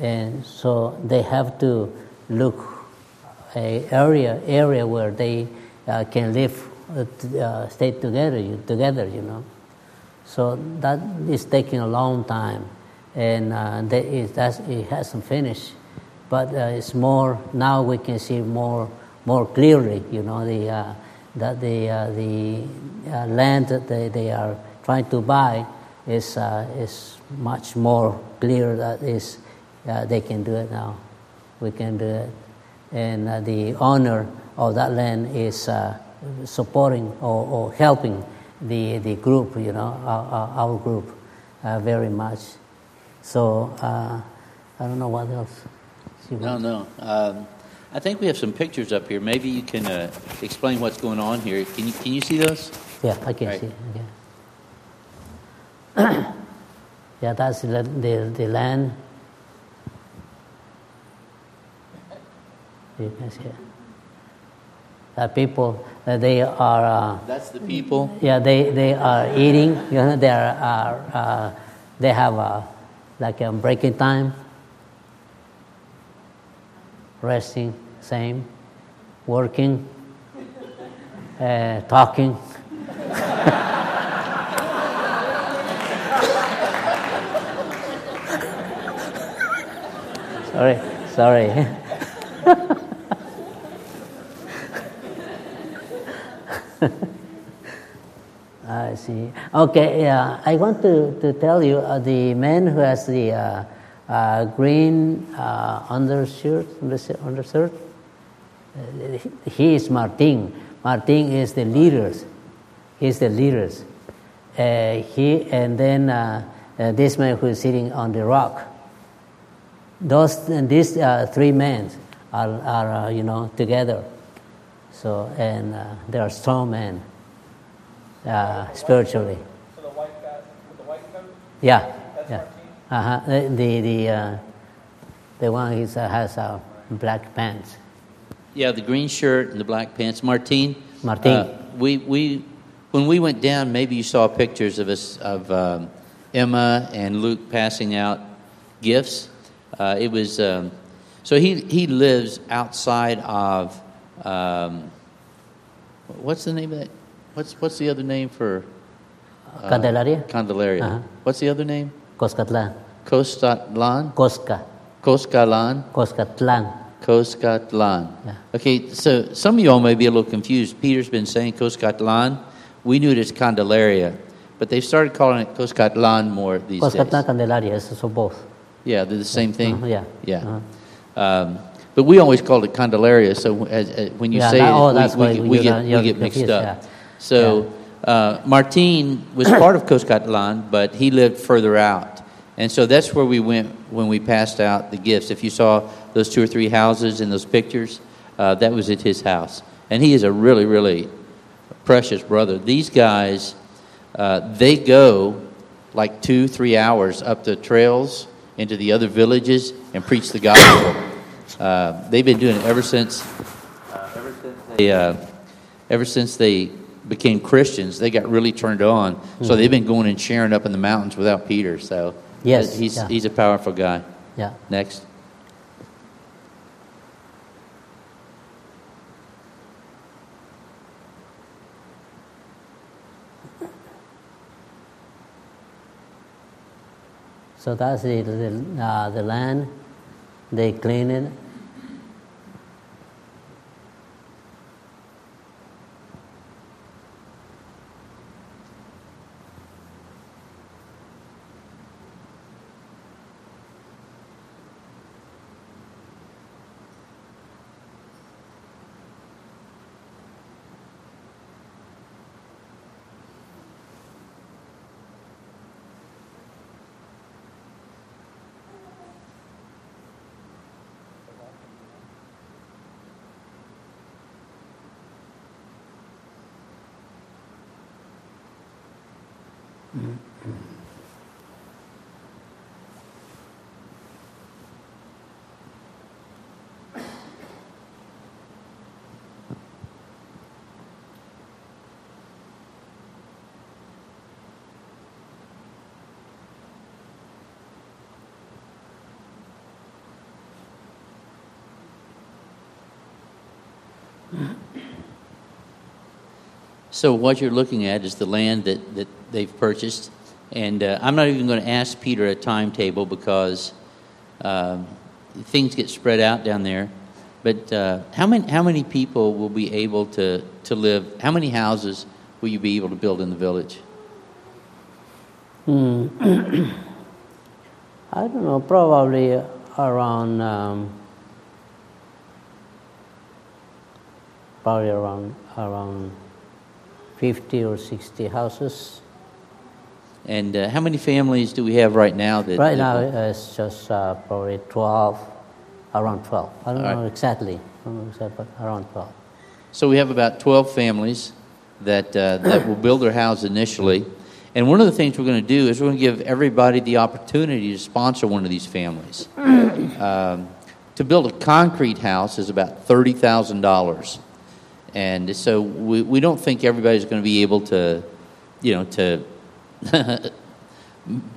and so they have to look a area area where they uh, can live uh, stay together, together, you know. So that is taking a long time, and uh, that is, that's, it hasn't finished. But uh, it's more now we can see more more clearly, you know, the that the uh, the uh, land that they, they are trying to buy is is much more clear that is they can do it now. We can do it, and the owner of that land is supporting or, or helping the, the group, you know, our, our group uh, very much. So uh, I don't know what else. No, no. Um, I think we have some pictures up here. Maybe you can uh, explain what's going on here. Can you can you see those? Yeah, I can right. see. Yeah. yeah, that's the, the, the land. You can see it. The people, they are, uh, That's the people. yeah, they, they are eating. You know, they are, uh, uh, they have uh, like a breaking time, resting, same, working, uh, talking. sorry, sorry. I see. Okay, yeah. I want to, to tell you uh, the man who has the uh, uh, green uh, undershirt, unders- undershirt, uh, he- is Martin. Martin is the leaders. He's the leaders. Uh, he and then uh, uh, this man who is sitting on the rock. Those and these uh, three men are, are uh, you know together. So and uh, they are strong men uh, spiritually. So the white guy with the white coat? Yeah, That's yeah. Martin? Uh-huh. The the uh, the one is uh, has uh, black pants. Yeah, the green shirt and the black pants. Martine. Martine. uh, we we when we went down, maybe you saw pictures of us of um, Emma and Luke passing out gifts. Uh, it was um, so he he lives outside of um, what's the name of that? What's what's the other name for uh, Candelaria, Candelaria? Uh-huh. What's the other name? Coscatlan, Costatlan, Cosca, Coscalan. Coscatlan. Coscatlan. Yeah. Okay, so some of y'all may be a little confused. Peter's been saying Coscatlan. We knew it as Candelaria, but they've started calling it Coscatlan more these days. Coscatlan, days. Candelaria, is so both. Yeah, they're the same thing. Uh-huh, yeah. Yeah. Uh-huh. Um, but we always called it Candelaria, so as, as, when you Yeah, say that- oh, it, that's we, we, we get, we get mixed confused, up. yeah. So uh, Martin was part of Coscatlan, but he lived further out. And so that's where we went when we passed out the gifts. If you saw those two or three houses in those pictures, uh, that was at his house. And he is a really, really precious brother. These guys, uh, they go like two, three hours up the trails into the other villages and preach the gospel. Uh, they've been doing it ever since, uh, ever since they, uh, ever since they became Christians. They got really turned on. So they've been going and sharing up in the mountains without Peter. So Yes, he's yeah. he's a powerful guy. Yeah. Next. So that's the the, uh, the land. They clean it. Mm-hmm. So what you're looking at is the land that, that they've purchased, and uh, I'm not even going to ask Peter a timetable because um, things get spread out down there. But uh, how many how many people will be able to, to live? How many houses will you be able to build in the village? Hmm. I don't know, probably around, um, probably around around 50 or 60 houses. And uh, how many families do we have right now? That Right now uh, it's just uh, probably 12, around 12. I don't All know right. exactly, I don't know exactly, but around 12. So we have about 12 families that, uh, that will build their house initially. And one of the things we're going to do is we're going to give everybody the opportunity to sponsor one of these families. um, to build a concrete house is about $30,000. And so we, we don't think everybody's going to be able to, you know, to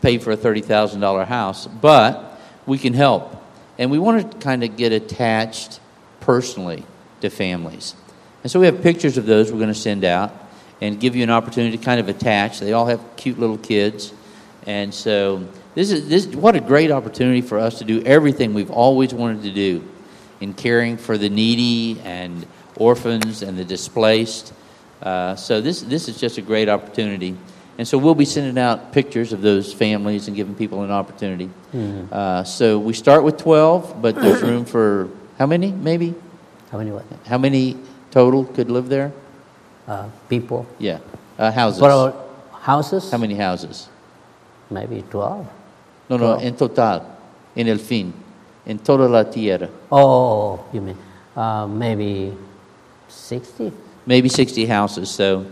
pay for a $30,000 house, but we can help. And we want to kind of get attached personally to families. And so we have pictures of those we're going to send out and give you an opportunity to kind of attach. They all have cute little kids. And so this is this what a great opportunity for us to do everything we've always wanted to do in caring for the needy and orphans and the displaced. Uh, so this this is just a great opportunity. And so we'll be sending out pictures of those families and giving people an opportunity. Uh, so we start with 12, but there's room for how many, maybe? How many what? How many total could live there? Uh, people. Yeah. Uh, houses. What about houses? How many houses? Maybe 12. No, no, Twelve. en total, en el fin, en toda la tierra. Oh, you mean uh, maybe 60? Maybe 60 houses. So,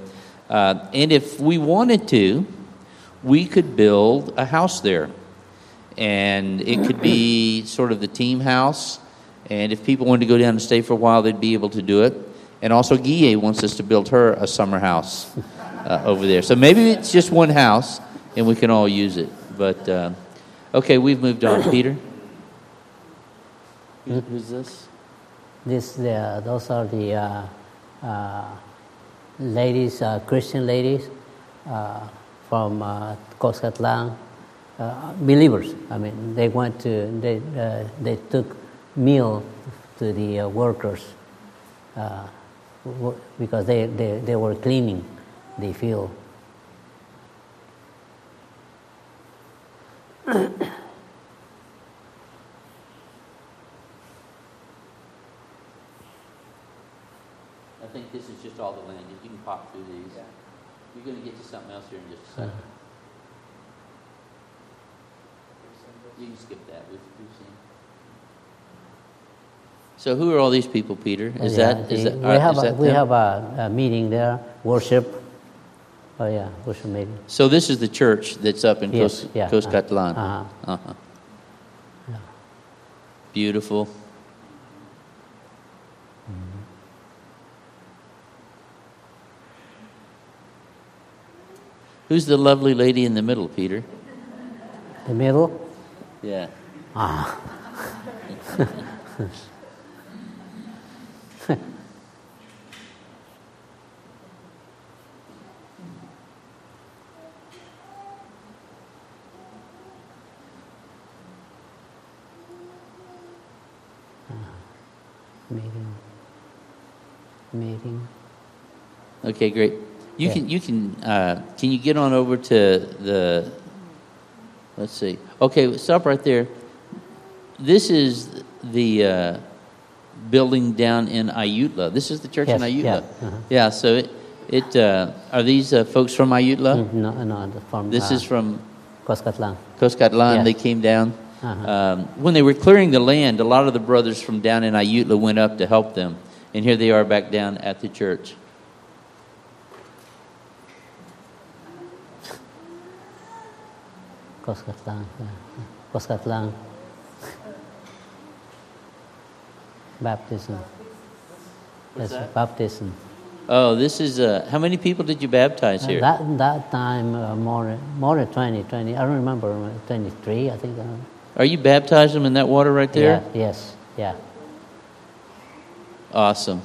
uh, and if we wanted to, we could build a house there. And it could be sort of the team house. And if people wanted to go down and stay for a while, they'd be able to do it. And also, Guille wants us to build her a summer house uh, over there. So maybe it's just one house and we can all use it. But, uh, okay, we've moved on. Peter? Who's this? This, the, those are the uh, uh, ladies, uh, Christian ladies uh, from uh, uh, believers. I mean, they went to, they, uh, they took meal to the uh, workers uh, because they, they, they were cleaning the field. think this is just all the land. You can pop through these. You're going to get to something else here in just a second. You can skip that. We've, we've seen. So, who are all these people, Peter? Is Yeah, that is the- that, we uh, have is a, we them? have a, a meeting there, worship. Oh yeah, worship meeting. So this is the church that's up in Yes, Cos, yeah, Coscatlan. uh-huh. Uh-huh. Beautiful. Who's the lovely lady in the middle, Peter? The middle. Yeah. Ah, meeting. Meeting. Okay, great. You Yeah. can you can uh, can you get on over to the let's see. Okay, stop right there. This is the uh, building down in Ayutla. This is the church in Yes, Ayutla. yeah, uh-huh. Yeah, so it it uh, are these uh, folks from Ayutla? Mm, No, no, from This uh, is from Coscatlan. Coscatlan. Yeah. They came down. Uh-huh. Um, when they were clearing the land, a lot of the brothers from down in Ayutla went up to help them, and here they are back down at the church. Coscatlan. yeah. Coscatlan. Baptism. Yes, that? baptism. Oh, this is uh, how many people did you baptize Uh, here? that that time uh, more more than 20, 20. I don't remember uh, 23. I think. Uh, Are you baptizing them in that water right there? Yeah, yes. Yeah. Awesome.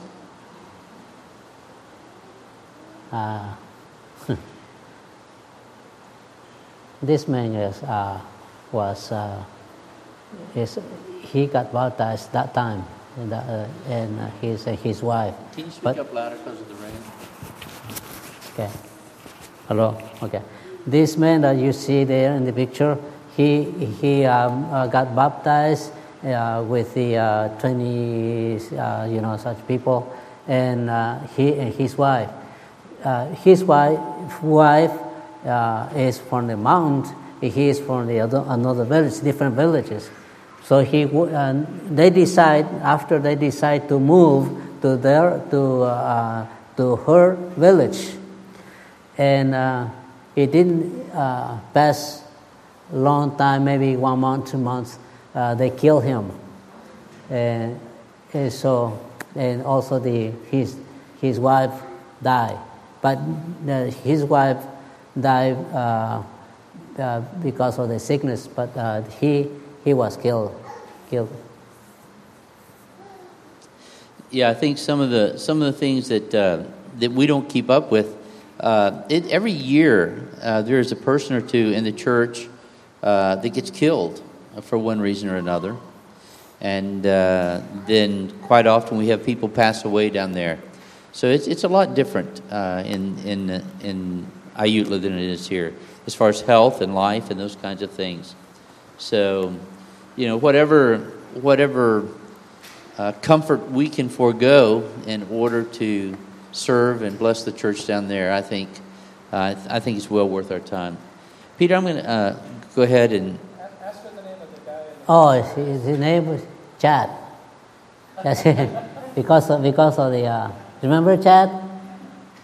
Uh, this man is, uh, was uh, is he got baptized that time, and, uh, and uh, his uh, his wife. Can you speak But- up louder because of the rain? Okay. Hello. Okay. This man that you see there in the picture, he he um, uh, got baptized uh, with the uh, twenty, uh, you know, such people, and uh, he and his wife. Uh, his wife wife uh, is from the mount. He is from the other, another village, different villages. So he uh, they decide after they decide to move to their to uh, to her village and uh, it didn't uh, pass long time, maybe one month, two months. Uh, they kill him, and, and so and also the his his wife died, but his wife died uh, uh, because of the sickness, but uh, he he was killed killed. Yeah, I think some of the some of the things that that we don't keep up with. Uh, it, every year, uh, there's a person or two in the church uh, that gets killed for one reason or another, and then quite often we have people pass away down there. So it's it's a lot different in in in Ayutla than it is here, as far as health and life and those kinds of things. So, you know, whatever whatever uh, comfort we can forego in order to serve and bless the church down there, I think, uh, I think it's well worth our time. Peter, I'm going to uh, go ahead and Ask her the name of the guy. Oh, his, name was Chad. That's because of, because of the uh, remember Chad?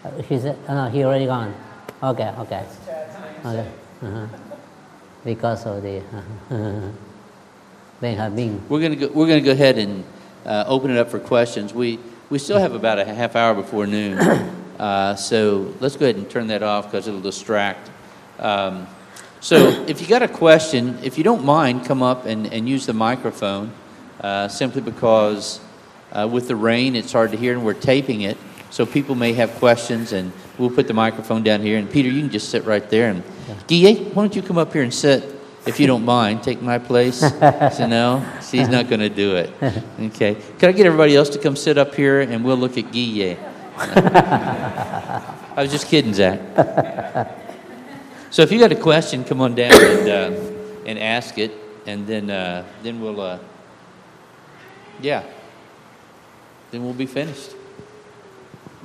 Uh, He's uh, no, he already gone. Okay, okay. Okay. Uh-huh. Because of the uh, Benjamin. we're going to go, we're going to go ahead and uh, open it up for questions. We we still have about a half hour before noon, uh, so let's go ahead and turn that off because it'll distract. Um, so if you got a question, if you don't mind, come up and, and use the microphone. Uh, simply because uh, with the rain, it's hard to hear, and we're taping it, so people may have questions, and we'll put the microphone down here. And Peter, you can just sit right there. And Guille, why don't you come up here and sit, if you don't mind, take my place? so no, she's not going to do it. Okay. Can I get everybody else to come sit up here, and we'll look at Guille? I was just kidding, Zach. So if you got a question, come on down and uh, and ask it, and then uh, then we'll uh, yeah, then we'll be finished.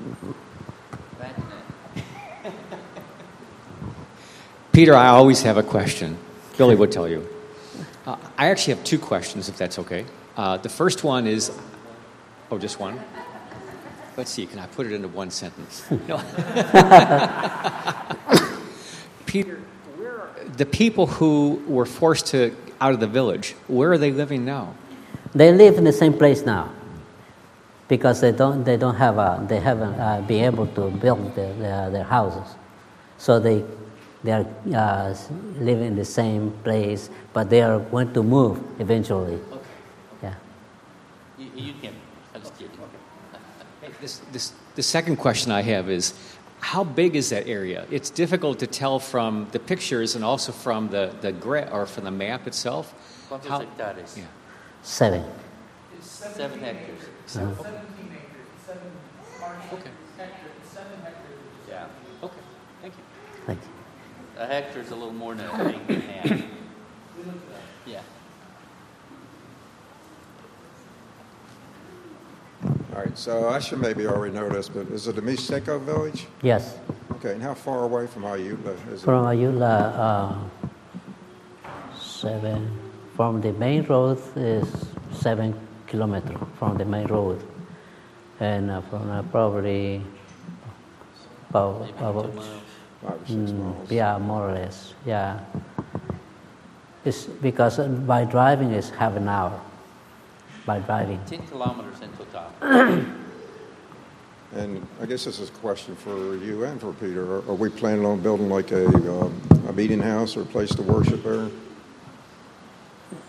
Peter, I always have a question. Billy would tell you. Uh, I actually have two questions, if that's okay. Uh, the first one is, oh, just one. Let's see. Can I put it into one sentence? No. Peter, where are the people who were forced to out of the village? Where are they living now? They live in the same place now because they don't they don't have a, they haven't uh, been able to build their, their, their houses, so they they are uh, living in the same place, but they are going to move eventually. Okay. Yeah. You, you can. I was kidding. Hey, This, this, the second question I have is, how big is that area? It's difficult to tell from the pictures and also from the, the gra- or from the map itself. ¿Cuántos How- hectares? yeah. Seven. Seven hectares. Uh-huh. Seventeen acres, seven partial Okay. hectares, seven hectares. Yeah. Okay, thank you. Thank you. A hectare is a little more than an acre and a half. Yeah. All right, so I should maybe already know this, but is it a Mixteco village? Yes. Okay, and how far away from Ayutla uh, is it? From Ayutla, uh, uh, seven. From the main road is seven kilometers from the main road, and uh, from uh, probably about, about Five or six mm, yeah, more or less, yeah. It's because uh, by driving is half an hour. By driving, Ten kilometers in total. And I guess this is a question for you and for Peter. Are, are we planning on building like a, um, a meeting house or a place to worship there?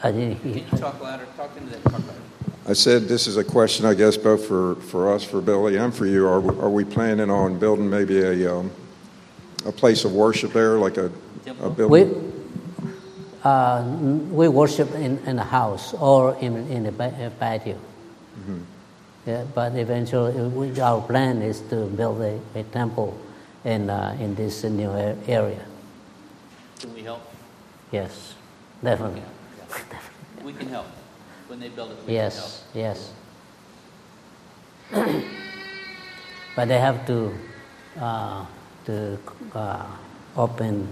I didn't. Can you talk louder? Talk into that. Talk louder. I said this is a question, I guess, both for, for us, for Billy, and for you. Are, we- are we planning on building maybe a, um, a place of worship there, like a, a Temple? We, building? uh, we worship in, in a house or in, in a pa- a patio. Yeah, but eventually, we, our plan is to build a, a temple in, uh, in this new area. Can we help? Yes, definitely. We can help. When they build it, we Yes, yes. but they have to uh, to uh, open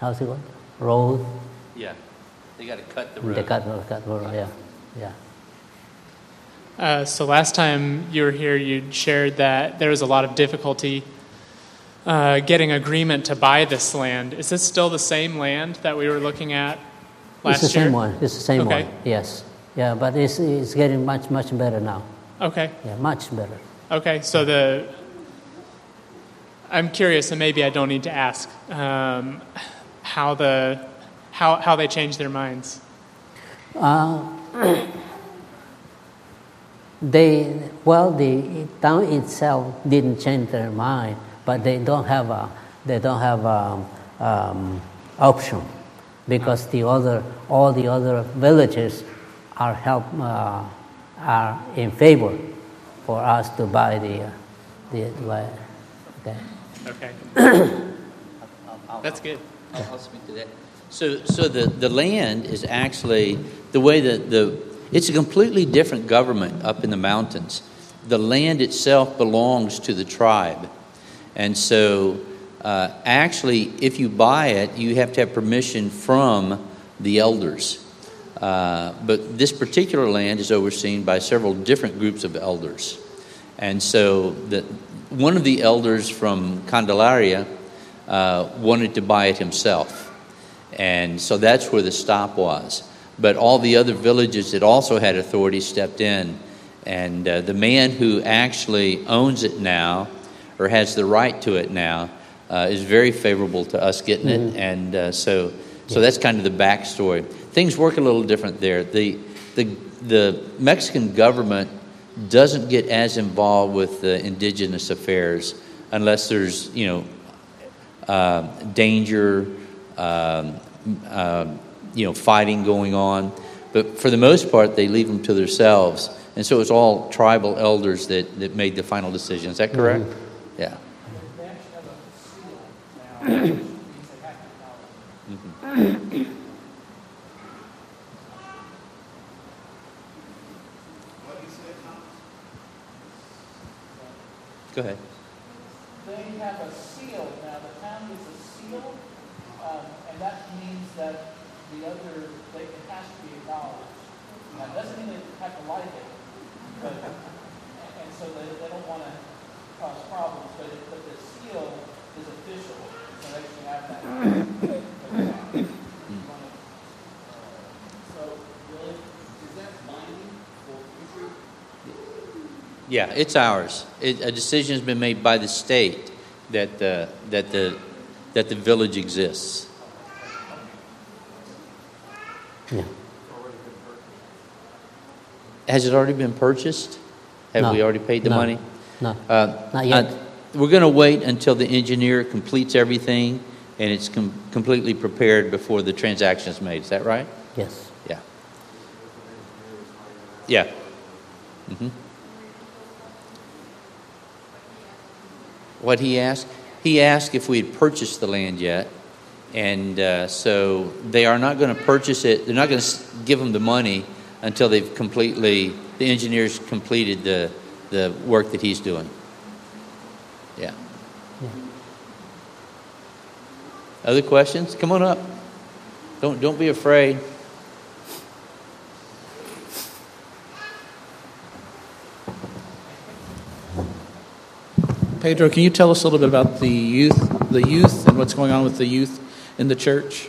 how's it called road. can. Yeah. They got to cut the road. The cut, cut road. Yeah, yeah. Uh, so last time you were here, you shared that there was a lot of difficulty uh, getting agreement to buy this land. Is this still the same land that we were looking at last year? it's the year? same one. It's the same Okay. one. Yes. Yeah, but it's, it's getting much, much better now. Okay. Yeah, much better. Okay, so the I'm curious, and maybe I don't need to ask um, how the how how they change their minds. Uh, they well, the town itself didn't change their mind, but they don't have a they don't have a um, option because the other all the other villages are help uh, are in favor for us to buy the uh, the, the land. Okay. Okay, that's good. I'll, I'll speak to that. So, so the, the land is actually the way that the it's a completely different government up in the mountains. The land itself belongs to the tribe, and so uh, actually, if you buy it, you have to have permission from the elders. Uh, but this particular land is overseen by several different groups of elders, and so the one of the elders from Candelaria uh, wanted to buy it himself. And so that's where the stop was. But all the other villages that also had authority stepped in. And uh, the man who actually owns it now, or has the right to it now, uh, is very favorable to us getting it. And uh, so, so that's kind of the backstory. Things work a little different there. The, the, the Mexican government doesn't get as involved with the indigenous affairs unless there's, you know, uh, danger, um, uh, you know, fighting going on. But for the most part, they leave them to themselves. And so it's all tribal elders that, that made the final decision. Is that correct? Yeah. They actually have a seal now, which means they have to follow. Go ahead. They have a seal now, the town gets a seal, um, and that means that the other, they, it has to be acknowledged. Now, it doesn't mean they have to like it, but, and, and so they, they don't wanna cause problems, but it, but the seal is official, so they should have that. So, really, is that binding for future Yeah, it's ours. It, a decision has been made by the state that the, that the, that the village exists. Yeah. Has it already been purchased? Have No. we already paid the No. money? No. Uh, Not yet. we're going to wait until the engineer completes everything and it's com- completely prepared before the transaction is made. Is that right? Yes. Yeah. Yeah. hmm What he asked? He asked if we had purchased the land yet. And uh, so they are not going to purchase it. They're not going to give them the money until they've completely, the engineer's completed the, the work that he's doing. Yeah. Other questions? Come on up. Don't, don't be afraid. Pedro, can you tell us a little bit about the youth, the youth, and what's going on with the youth in the church?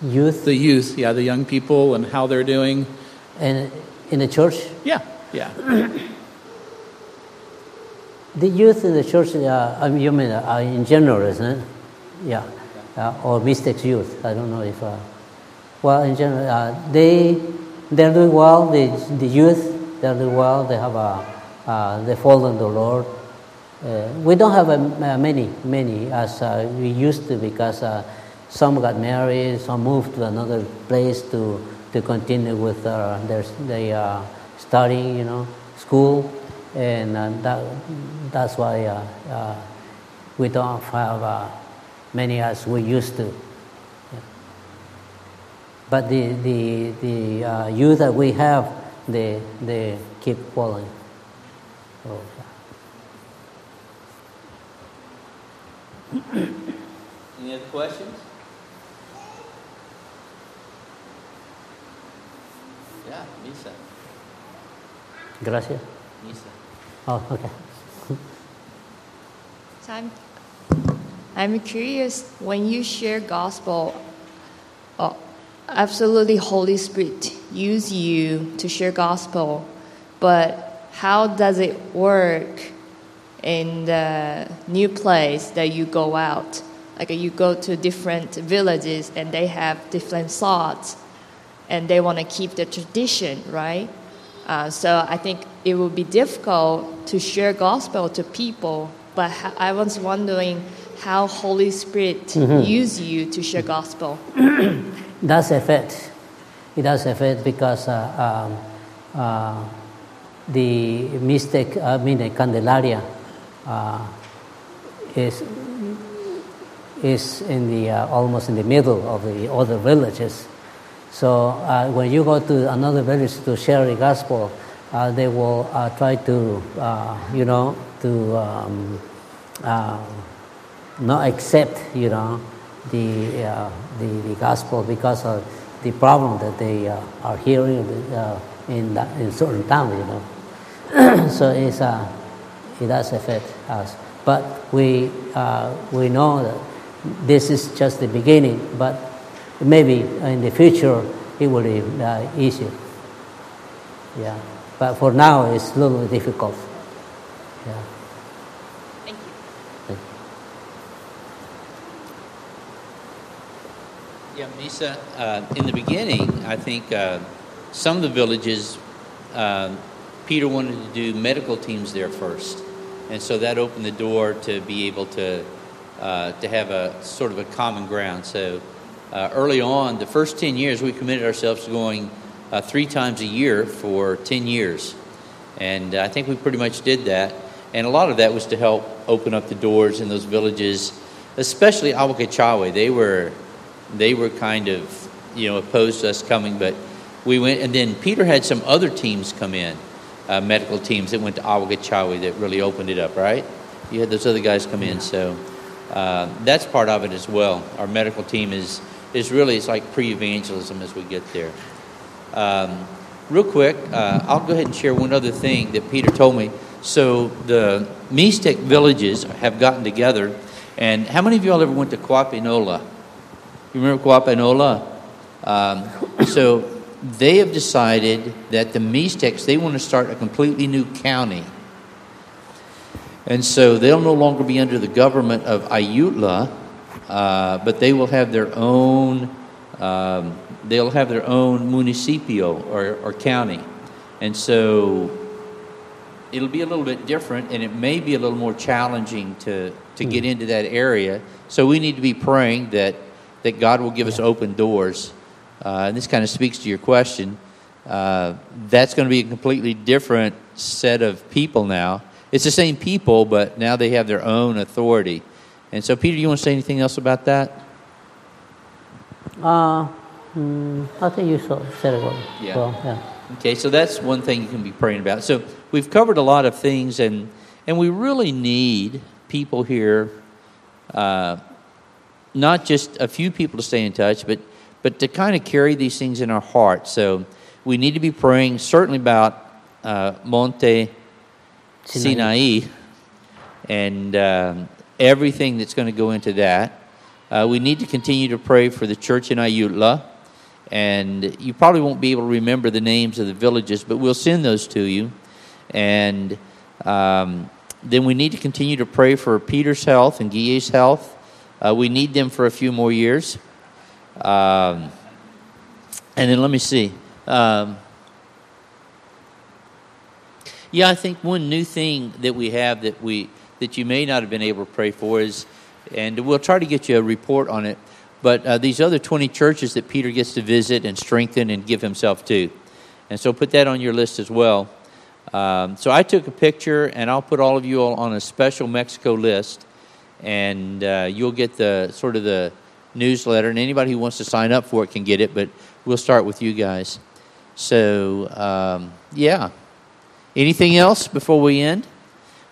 Youth The youth, yeah, the young people, and how they're doing. and in the church, Yeah, yeah. the youth in the church, uh, I mean, you mean uh, in general, isn't it? Yeah. Uh, or Mystics youth. I don't know if. Uh, well, in general, uh, they they're doing well. The the youth they're doing well. They have a uh, they follow the Lord. Uh, we don't have uh, many many as uh, we used to because uh, some got married, some moved to another place to to continue with uh, their they uh, studying, you know, school, and that that's why we don't have many as we used to. But the the the youth that we have, they they keep following. So, Any other questions? Yeah, Misa. Gracias. Misa. Oh, okay. So I'm, I'm curious when you share gospel, uh, absolutely Holy Spirit use you to share gospel, but how does it work in the new place that you go out? Like you go to different villages and they have different thoughts, and they want to keep the tradition, right? Uh, so I think it would be difficult to share gospel to people. But I was wondering how Holy Spirit use you to share gospel. does affect. It does affect because uh, um, uh, the mystic, I mean the Candelaria, is is in the uh, almost in the middle of the other villages. So uh, when you go to another village to share the gospel, uh, they will uh, try to, uh, you know, to um, uh, not accept, you know, the, uh, the, the gospel because of the problem that they uh, are hearing uh, in, that, in certain town, you know. so it's, uh, it does affect us. But we, uh, we know that this is just the beginning, but maybe in the future it will be uh, easier. Yeah. But for now, it's a little difficult. Yeah. Thank you. Thank Yeah, Misa, uh, in the beginning, I think uh, some of the villages, uh, Peter wanted to do medical teams there first. And so that opened the door to be able to, uh, to have a sort of a common ground. So uh, early on, the first 10 years, we committed ourselves to going uh, three times a year for 10 years. And I think we pretty much did that. And a lot of that was to help open up the doors in those villages, especially Ahuacachahue. They were, they were kind of, you know, opposed to us coming, but we went. And then Peter had some other teams come in, uh, medical teams that went to Ahuacachahue that really opened it up, right? You had those other guys come in, so uh, that's part of it as well. Our medical team is is really it's like pre-evangelism as we get there. Um, real quick, uh, I'll go ahead and share one other thing that Peter told me. So the Mixtec villages have gotten together, and how many of y'all ever went to Quapinola? You remember Quapinola? Um, so they have decided that the Mixtecs they want to start a completely new county, and so they'll no longer be under the government of Ayutla, uh, but they will have their own. Um, they'll have their own municipio or, or county, and so it'll be a little bit different, and it may be a little more challenging to to get into that area. So we need to be praying that that God will give us open doors. Uh, and this kind of speaks to your question. Uh, that's going to be a completely different set of people now. It's the same people, but now they have their own authority. And so, Peter, you want to say anything else about that? Uh, mm, I think you said it well. Yeah. Well, yeah. Okay, so that's one thing you can be praying about. So we've covered a lot of things, and and we really need people here, uh, not just a few people to stay in touch, but but to kind of carry these things in our heart. So we need to be praying certainly about uh, Monte Sinai, and um, everything that's going to go into that. Uh, we need to continue to pray for the church in Ayutla. And you probably won't be able to remember the names of the villages, but we'll send those to you. And um, then we need to continue to pray for Peter's health and Guille's health. Uh, we need them for a few more years. Um, and then let me see. Um, yeah, I think one new thing that we have that we that you may not have been able to pray for is, and we'll try to get you a report on it. But uh, these other twenty churches that Peter gets to visit and strengthen and give himself to, and so put that on your list as well. Um, so I took a picture, and I'll put all of you all on a special Mexico list, and uh, you'll get the sort of the newsletter, and anybody who wants to sign up for it can get it. But we'll start with you guys. So um, yeah. Anything else before we end?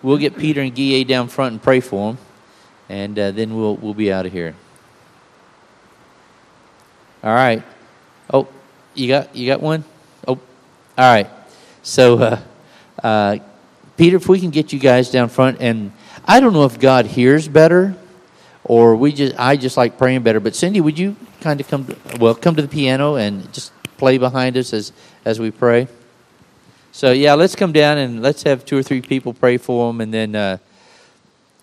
We'll get Peter and Guy down front and pray for them, and uh, then we'll we'll be out of here. All right. Oh, you got you got one? Oh, all right. So, uh, uh, Peter, if we can get you guys down front, and I don't know if God hears better, or we just I just like praying better. But Cindy, would you kind of come, to, well, come to the piano and just play behind us as as we pray. So yeah, let's come down and let's have two or three people pray for them, and then uh,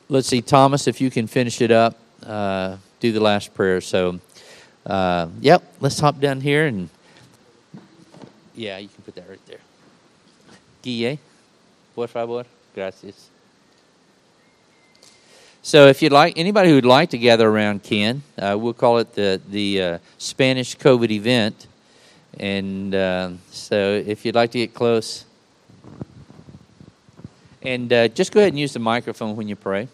let's see, Thomas, if you can finish it up, uh, do the last prayer. So, uh, yep, let's hop down here and yeah, you can put that right there. Guille, por favor, gracias. So, if you'd like, anybody who'd like to gather around Ken, uh, we'll call it the the uh, Spanish COVID event. And uh, so, if you'd like to get close, and uh, just go ahead and use the microphone when you pray.